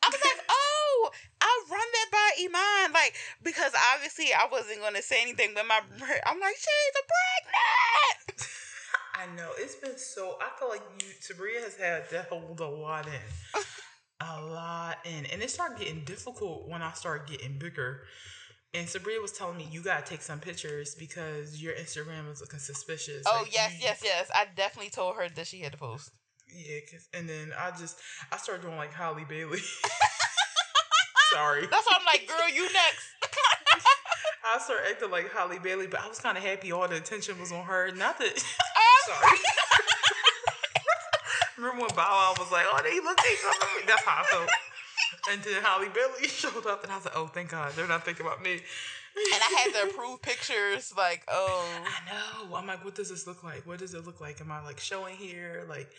I was like, "Oh, I'll run that by Iman." Like, because obviously I wasn't gonna say anything, but my, I'm like, she's a pregnant. I know it's been so. I feel like you, Sabria has had to hold a lot in, a lot in, and it started getting difficult when I started getting bigger. And Sabria was telling me you gotta take some pictures because your Instagram is looking suspicious. Oh Like, yes, you- yes, yes. I definitely told her that she had to post. yeah. and then I just I started doing like Halle Bailey. Sorry, That's why I'm like, girl, you next. I started acting like Halle Bailey, but I was kind of happy all the attention was on her. Not that. Um, Sorry. Remember when Bow Wow was like, "Oh, they look, they look." That's how I felt. And then Halle Bailey showed up, and I was like, "Oh, thank God, they're not thinking about me." and I had to approve pictures. Like, oh, I know. I'm like, what does this look like? What does it look like? Am I like showing here? Like,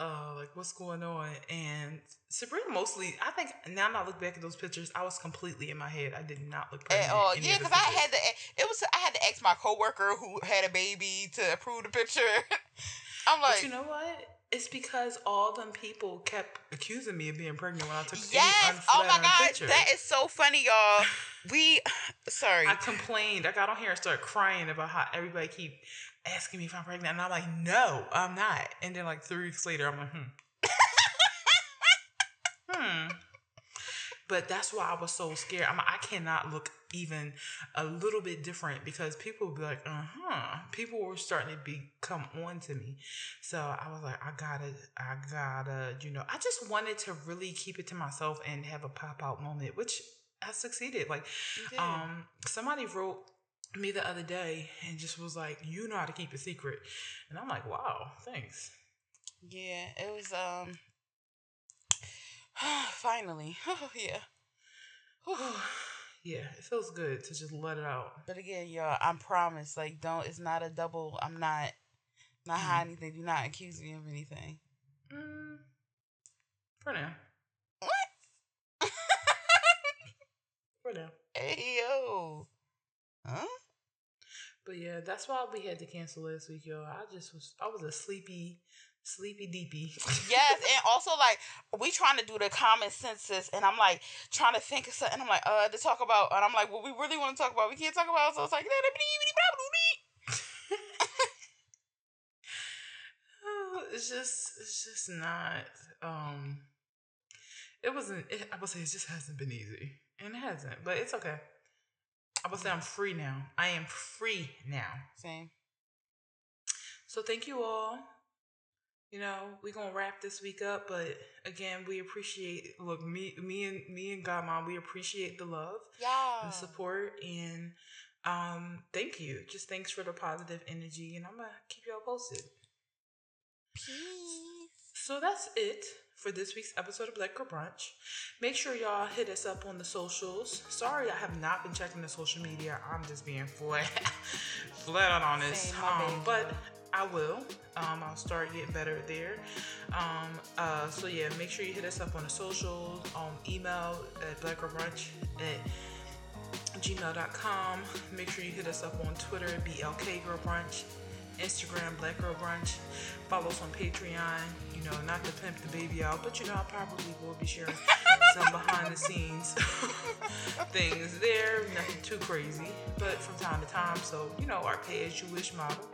uh, like what's going on? And Sabria mostly, I think now that I look back at those pictures, I was completely in my head. I did not look in any yeah, because I had to. It was I had to ask my coworker who had a baby to approve the picture. I'm like, But you know what? It's because all them people kept accusing me of being pregnant when I took yes. Oh my god, picture. that is so funny, y'all. We, sorry. I complained. I got on here and started crying about how everybody keep asking me if I'm pregnant, and I'm like, no, I'm not. And then like three weeks later, I'm like, hmm, hmm. But that's why I was so scared. I'm like, I cannot look even a little bit different because people would be like, uh huh. People were starting to be come on to me. So I was like, I gotta, I gotta, you know, I just wanted to really keep it to myself and have a pop out moment, which I succeeded. Like, um, somebody wrote me the other day and just was like, "You know how to keep a secret," and I'm like, "Wow, thanks." yeah, it was um. Finally, Oh, yeah. yeah, it feels good to just let it out. But again, y'all, I promise, like, don't. It's not a double. I'm not, not Mm. hiding anything. Do not accuse me of anything. Mm, for now, What? for now. hey yo. Huh? But yeah, that's why we had to cancel last week, y'all. I just was, I was a sleepy, sleepy deepy. Yes, and also like we trying to do the common census, and I'm like trying to think of something. I'm like, uh, to talk about, and I'm like, what we really want to talk about, we can't talk about. So it's like, it's just, it's just not. Um, it wasn't. It, I would say it just hasn't been easy, and it hasn't. But it's okay. I would say I'm free now. I am free now. same. So thank you all. You know, we're gonna wrap this week up, but again, we appreciate look, me me and me and Godmom, we appreciate the love Yeah. and support and Um, thank you. Just thanks for the positive energy, and I'm gonna keep y'all posted. Peace. So that's it for this week's episode of Black Girl Brunch. Make sure y'all hit us up on the socials. Sorry, I have not been checking the social media. I'm just being flat, flat out honest. Same, Um, but I will. Um, I'll start getting better there. Um, uh, so yeah, make sure you hit us up on the socials. Um, email at blackgirlbrunch at gmail.com. Make sure you hit us up on Twitter, BLK Girl Brunch, Instagram, Black Girl Brunch. Follow us on Patreon. You know, not to pimp the baby out, but you know, I probably will be sharing some behind the scenes things there. Nothing too crazy, but from time to time. So, you know, our pay as you wish model.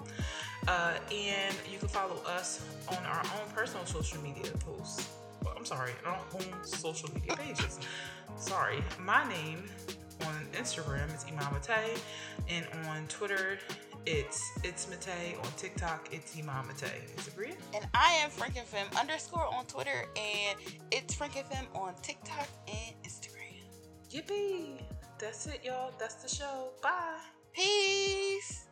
Uh, and you can follow us on our own personal social media posts. Well, I'm sorry, our own social media pages. sorry. My name on Instagram is Imam Mate, and on Twitter, it's it's Mate. On TikTok, it's Imam Mate. Is it Bria? And I am FrankenFem underscore on Twitter, and it's FrankenFem on TikTok and Instagram. Yippee! That's it, y'all. That's the show. Bye. Peace.